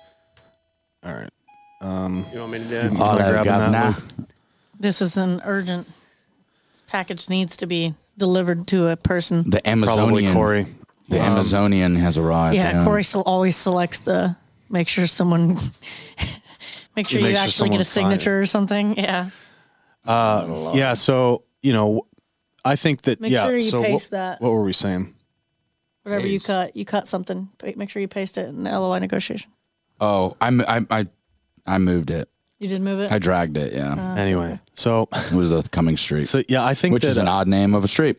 all right, Um, You want me to do it? Am I that grabbing that governor. one? This is an urgent. This package needs to be delivered to a person. the probably Amazonian. Corey. The um, Amazonian has arrived. Yeah, Corey still always selects the. Make sure someone. [LAUGHS] make sure He you sure actually get a sign it. signature or something. Yeah. Uh, yeah, so you know, I think that Make yeah. sure you so paste what, that. what were we saying? Whatever you cut, you cut something. Make sure you paste it in the LOI negotiation. Oh, I I I moved it. You did move it. I dragged it. Yeah, Anyway, so it was a Cummings Street, so yeah, I think which that, is an uh, odd name of a street.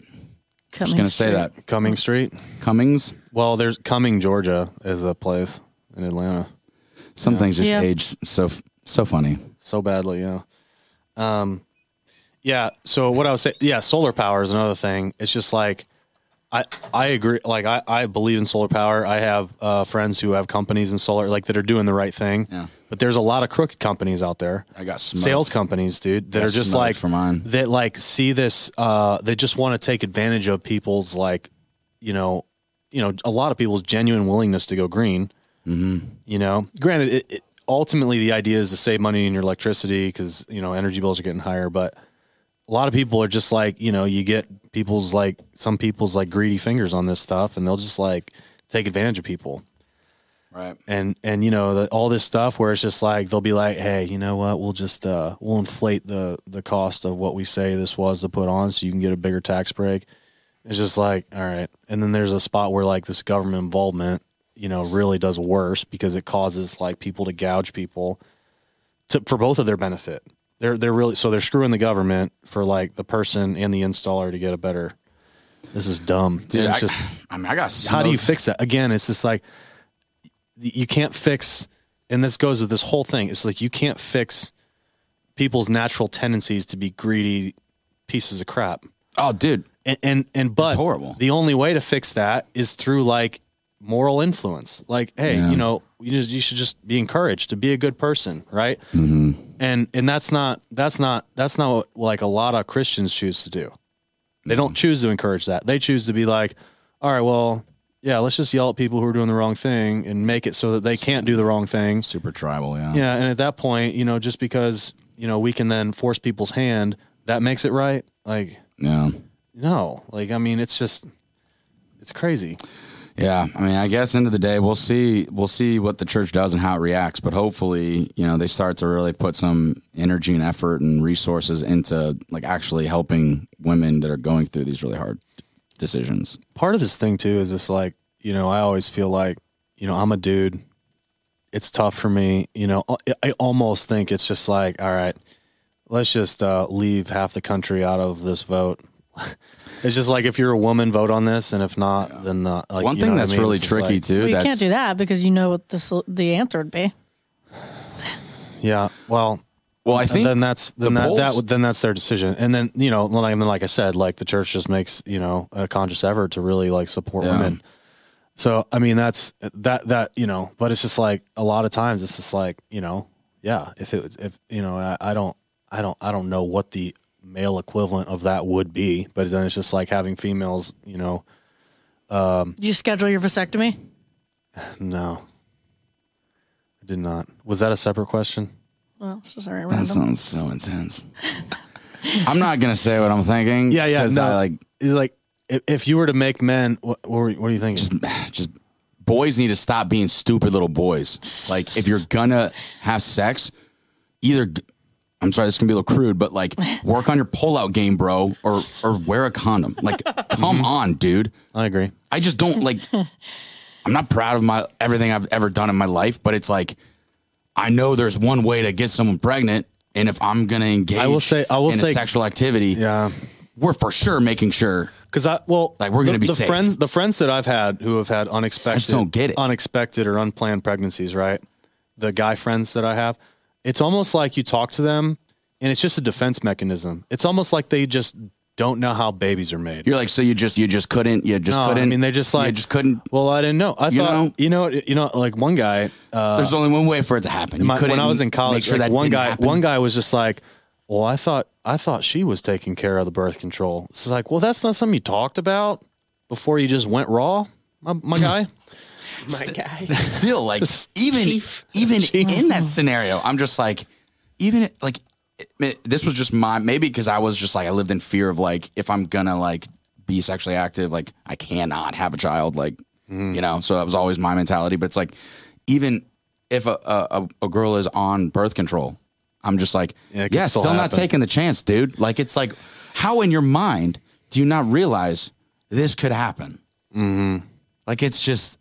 Coming Just gonna say straight. that Cumming Street. Cummings. Well, there's Cumming, Georgia, is a place in Atlanta. Some things just Yeah. age so so funny. so badly. Yeah. Um, yeah. So what I was saying, yeah, solar power is another thing. It's just like, I, I agree. Like I, I believe in solar power. I have uh, friends who have companies in solar, like that are doing the right thing. Yeah. But there's a lot of crooked companies out there. I got smoked. sales companies, dude, that Got are just like for mine. that. Like see this. Uh, they just want to take advantage of people's like, you know, you know, a lot of people's genuine willingness to go green. Mm-hmm. You know, granted, it, it, ultimately the idea is to save money in your electricity because you know energy bills are getting higher, but a lot of people are just like, you know, you get people's like some people's like greedy fingers on this stuff, and they'll just like take advantage of people. Right. and and you know the, all this stuff where it's just like they'll be like hey you know what? We'll just uh we'll inflate the the cost of what we say this was to put on so you can get a bigger tax break. It's just like all right. And then there's a spot where like this government involvement you know really does worse because it causes like people to gouge people to for both of their benefit they're they're really so they're screwing the government for like the person and the installer to get a better this is dumb Dude, I, it's just [SIGHS] I mean, I got. how do you fix that again it's just like you can't fix and this goes with this whole thing it's like you can't fix people's natural tendencies to be greedy pieces of crap Oh, dude. and and, and but horrible. the only way to fix that is through like moral influence like hey Yeah. you know you, just, you should just be encouraged to be a good person right Mm-hmm. and and that's not that's not that's not what like a lot of christians choose to do they don't choose to encourage that they choose to be like all right well yeah let's just yell at people who are doing the wrong thing and make it so that they can't do the wrong thing Super tribal. Yeah. yeah and at that point you know just because you know we can then force people's hand that makes it right like Yeah. no like i mean it's just it's crazy Yeah, I mean, I guess end of the day, we'll see. We'll see what the church does and how it reacts. But hopefully, you know, they start to really put some energy and effort and resources into like actually helping women that are going through these really hard decisions. part of this thing too is just like you know i always feel like you know i'm a dude it's tough for me you know i almost think it's just like all right let's just uh, leave half the country out of this vote [LAUGHS] it's just like if you're a woman vote on this and if not then not like, One you thing know what I that's mean? really It's tricky like- too. Well, you can't do that because you know what the the answer would be. yeah well Well, I think then that's then the that, that polls- would then that's their decision and then you know like, and then like i said like the church just makes you know a conscious effort to really like support Yeah. women so i mean that's that that you know but it's just like a lot of times it's just like you know yeah if it was if you know I, I don't i don't i don't know what the male equivalent of that would be but then it's just like having females you know um, Did you schedule your vasectomy? [SIGHS] no i did not was that a separate question Well, it's just very that random. sounds so intense. I'm not gonna say what I'm thinking. yeah yeah. no I, like He's like if, if you were to make men what, what, were- what are you thinking just [SIGHS] just boys need to stop being stupid little boys. Like if you're gonna have sex, either g- I'm sorry, this can be a little crude, but like [LAUGHS] work on your pullout game, bro, or or wear a condom. Like, come mm-hmm. on, dude. i agree I just don't [LAUGHS] like. I'm not proud of my everything I've ever done in my life, but it's like I know there's one way to get someone pregnant, and if I'm gonna engage, I will say- I will in say- a sexual activity, yeah we're for sure making sure. Because I well, Like, we're gonna be the safe. friends. The friends that I've had who have had unexpected, don't get it. unexpected or unplanned pregnancies. Right, the guy friends that I have, it's almost like you talk to them, and it's just a defense mechanism. It's almost like they just don't know how babies are made. You're like, so you just you just couldn't you just No, couldn't. I mean, they just like you just couldn't. Well, I didn't know. I You thought know? you know you know like one guy. Uh, There's only one way for it to happen. You my, when I was in college, sure like one guy happen? one guy was just like, "Well, I thought I thought she was taking care of the birth control." It's like, well, that's not something you talked about before you just went raw, my, my guy. [LAUGHS] My guy. [LAUGHS] still like even Chief. even in that scenario i'm just like even like it- this was just my maybe because i was just like i lived in fear of like if i'm gonna like be sexually active like i cannot have a child like Mm. you know so that was always my mentality but it's like even if a, a, a- a girl is on birth control i'm just like Yeah, yeah, still, still not taking the chance dude like it's like how in your mind do you not realize this could happen Mm-hmm. like it's just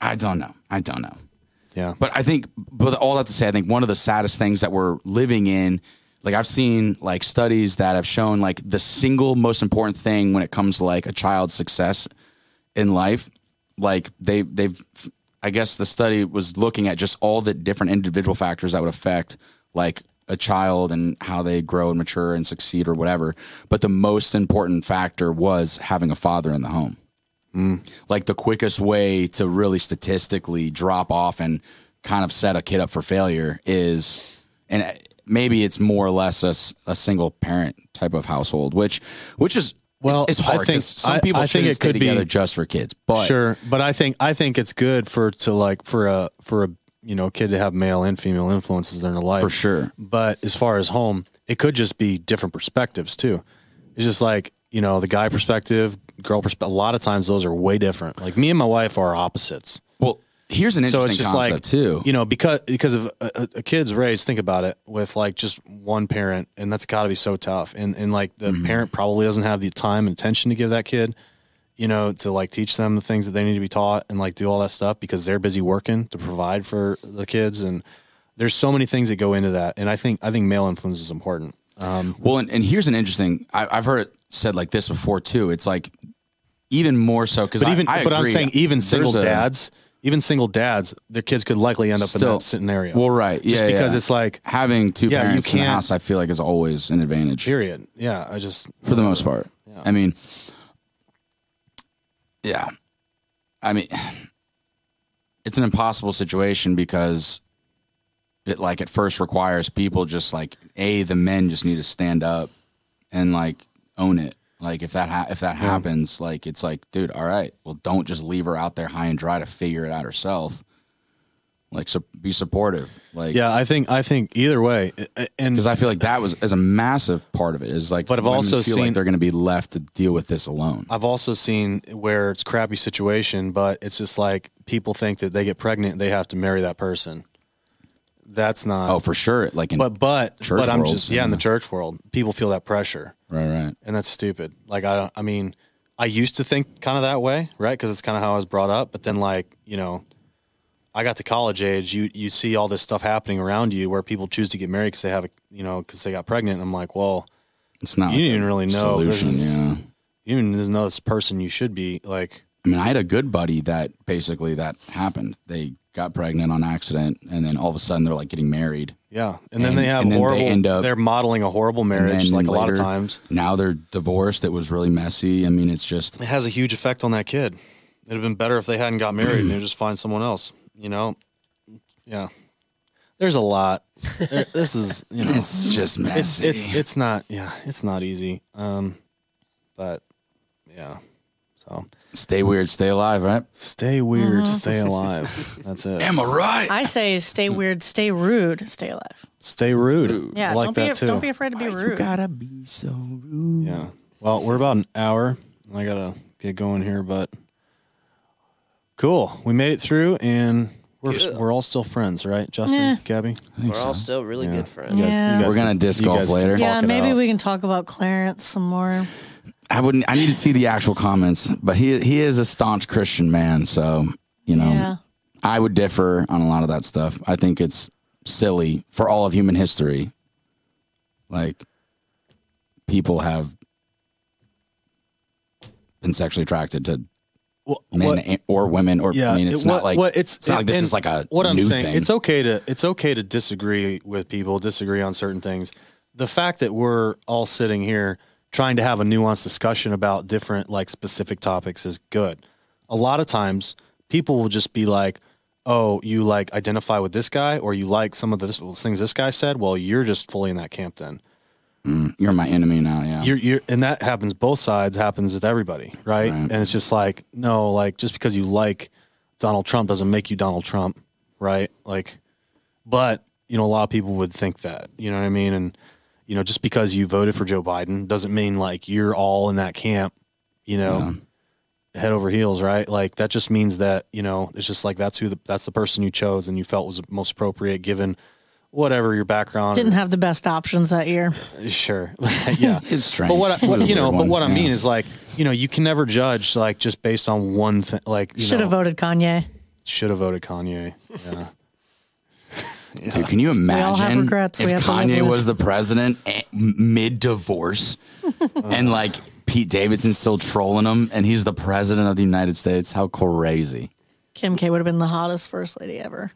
i don't know i don't know Yeah. But I think, but all that to say, I think one of the saddest things that we're living in, like I've seen like studies that have shown like the single most important thing when it comes to like a child's success in life, like they they've, I guess the study was looking at just all the different individual factors that would affect like a child and how they grow and mature and succeed or whatever. But the most important factor was having a father in the home like the quickest way to really statistically drop off and kind of set a kid up for failure is and maybe it's more or less a, a single parent type of household which which is Well, it's, it's I hard think- some people I think it could be- just for kids but sure, but I think I think it's good for to like for a for a you know kid to have male and female influences in their life For sure. But as far as home, it could just be different perspectives too. It's just like you know the guy perspective, girl perspective. A lot of times those are way different. Like me and my wife are opposites. well here's an So interesting it's just concept like too you know because because of a, a- a kid's raised. Think about it with like just one parent, and that's got to be so tough. And and like the Mm-hmm. parent probably doesn't have the time and attention to give that kid, you know, to like teach them the things that they need to be taught and like do all that stuff because they're busy working to provide for the kids. And there's so many things that go into that. And I think I think male influence is important. Um, Well, and, and here's an interesting. I, I've heard it said like this before too. It's like even more so because but even I, I but I'm saying even There's single a- dads, even single dads, their kids could likely end up in Still- that scenario. Well, right, Just yeah, because yeah. it's like having two Yeah, parents in the house. I feel like is always an advantage. period. Yeah, I just for the most part. I mean, yeah. I mean, it's an impossible situation because it like at first requires people just like a the men just need to stand up and like own it. Like if that ha- if that happens, like it's like, dude, all right, well, don't just leave her out there high and dry to figure it out herself. Like, so be supportive. Like, Yeah, I think I think either way, and because I feel like that was as a massive part of it is like, But I've also feel seen- like they're going to be left to deal with this alone. I've also seen where it's crappy situation, but it's just like people think that they get pregnant, they have to marry that person. That's not. Oh, for sure. Like in but but church but I'm just yeah, in the church world, people feel that pressure, right, right. and that's stupid. Like I don't. I mean, I used to think kind of that way, right? Because it's kind of how I was brought up. But then, like you know, I got to college age. You you see all this stuff happening around you where people choose to get married because they have a you know because they got pregnant. And I'm like, well, It's not. You like didn't even really know Solution, is- yeah. you even know this person you should be like. I mean, I had a good buddy that basically that happened. They got pregnant on accident, and then all of a sudden they're like getting married. Yeah, and then they have and then they horrible. end up- they're modeling a horrible marriage, like a lot of times. Now they're divorced. It was really messy. I mean, it's just It has a huge effect on that kid. It'd have been better if they hadn't got married and they just find someone else. You know, yeah. There's a lot. There- this is you know, it's just messy. it's it's it's not yeah, it's not easy. Um, but yeah. So stay weird, stay alive, right? stay weird, mm-hmm. stay alive. That's it. Am I right? I say stay weird, stay rude, stay alive. Stay rude. Yeah, I like don't that be too. don't be afraid to be rude. You gotta be so rude. Yeah. Well, we're about an hour. I gotta get going here, but cool. We made it through, and we're Good. we're all still friends, right, Justin, Yeah. Gabby? I think We're all so. still really Yeah. good friends. Guys- Yeah. We're gonna disc you golf guys can later. talk Yeah, it maybe out. we can talk about Clarence some more. I wouldn't. I need to see the actual comments, but he he is a staunch Christian man, so you know, Yeah. I would differ on a lot of that stuff. I think it's silly for all of human history. Like people have been sexually attracted to Well, men what- or women, or yeah, I mean, it's it- not what- like what- it's, it's not like this is like a what I'm saying. thing. It's okay to it's okay to disagree with people, disagree on certain things. The fact that we're all sitting here trying to have a nuanced discussion about different like specific topics is good. A lot of times people will just be like, "Oh, you like identify with this guy or you like some of the things this guy said." Well, you're just fully in that camp then. Mm, you're my enemy now. Yeah, You're, you're, and that happens both sides happens with everybody, right? Right. And it's just like, no, like just because you like Donald Trump doesn't make you Donald Trump, right? Like, but you know, a lot of people would think that, you know what I mean? And you know, just because you voted for Joe Biden doesn't mean like you're all in that camp, you know, head over heels, right? Like that just means that you know it's just like that's who the, that's the person you chose and you felt was most appropriate given whatever your background. Didn't or- have the best options that year. [LAUGHS] Sure. [LAUGHS] yeah. [LAUGHS] It's strange. But what, I, what you know, weird but one, what I yeah. mean is like, you know, you can never judge like just based on one thing. Like, you Should have voted Kanye. Should have voted Kanye. Yeah. Dude, can you imagine all have regrets we if have to live Kanye was the president eh, mid divorce [LAUGHS] and like Pete Davidson's still trolling him and he's the president of the United States? How crazy. Kim K would have been the hottest first lady ever.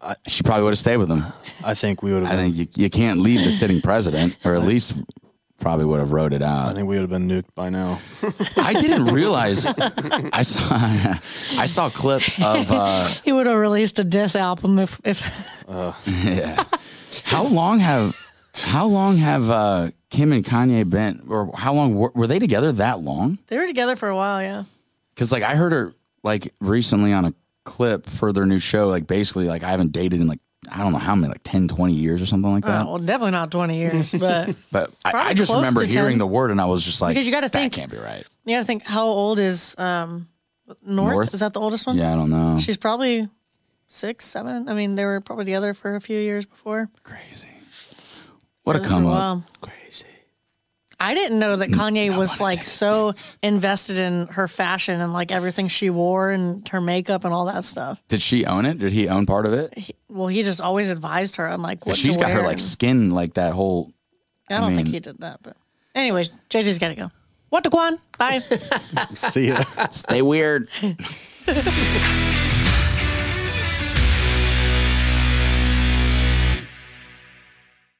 Uh, she probably would have stayed with him. I think we would have. I think you, you can't leave the sitting president, or at least probably would have wrote it out. I think we would have been nuked by now. I didn't realize. I saw [LAUGHS] I saw a clip of uh, He would have released a diss album if if [LAUGHS] yeah. How long have how long have uh, Kim and Kanye been, or how long were, were they together? That long? they were together for a while. Yeah. Because like I heard her like recently on a clip for their new show. Like basically, like I haven't dated in like I don't know how many, like 10, 20 years or something like that. Oh, well, definitely not 20 years, [LAUGHS] but but I, I just remember hearing 10. the word and I was just like, Because you gotta that think- can't be right. you got to think how old is um North? North? Is that the oldest one? Yeah, I don't know. She's probably six, seven. I mean, they were probably together for a few years before. crazy. What a For come up. Crazy. I didn't know that mm. Kanye was like so invested in her fashion and like everything she wore and her makeup and all that stuff. Did she own it? Did he own part of it? He, well, he just always advised her on like what Because she's to got her like and- skin like that whole. I don't I think he did that, but anyways, JJ's got to go. What to Quan? Bye. [LAUGHS] See ya. Stay weird. [LAUGHS]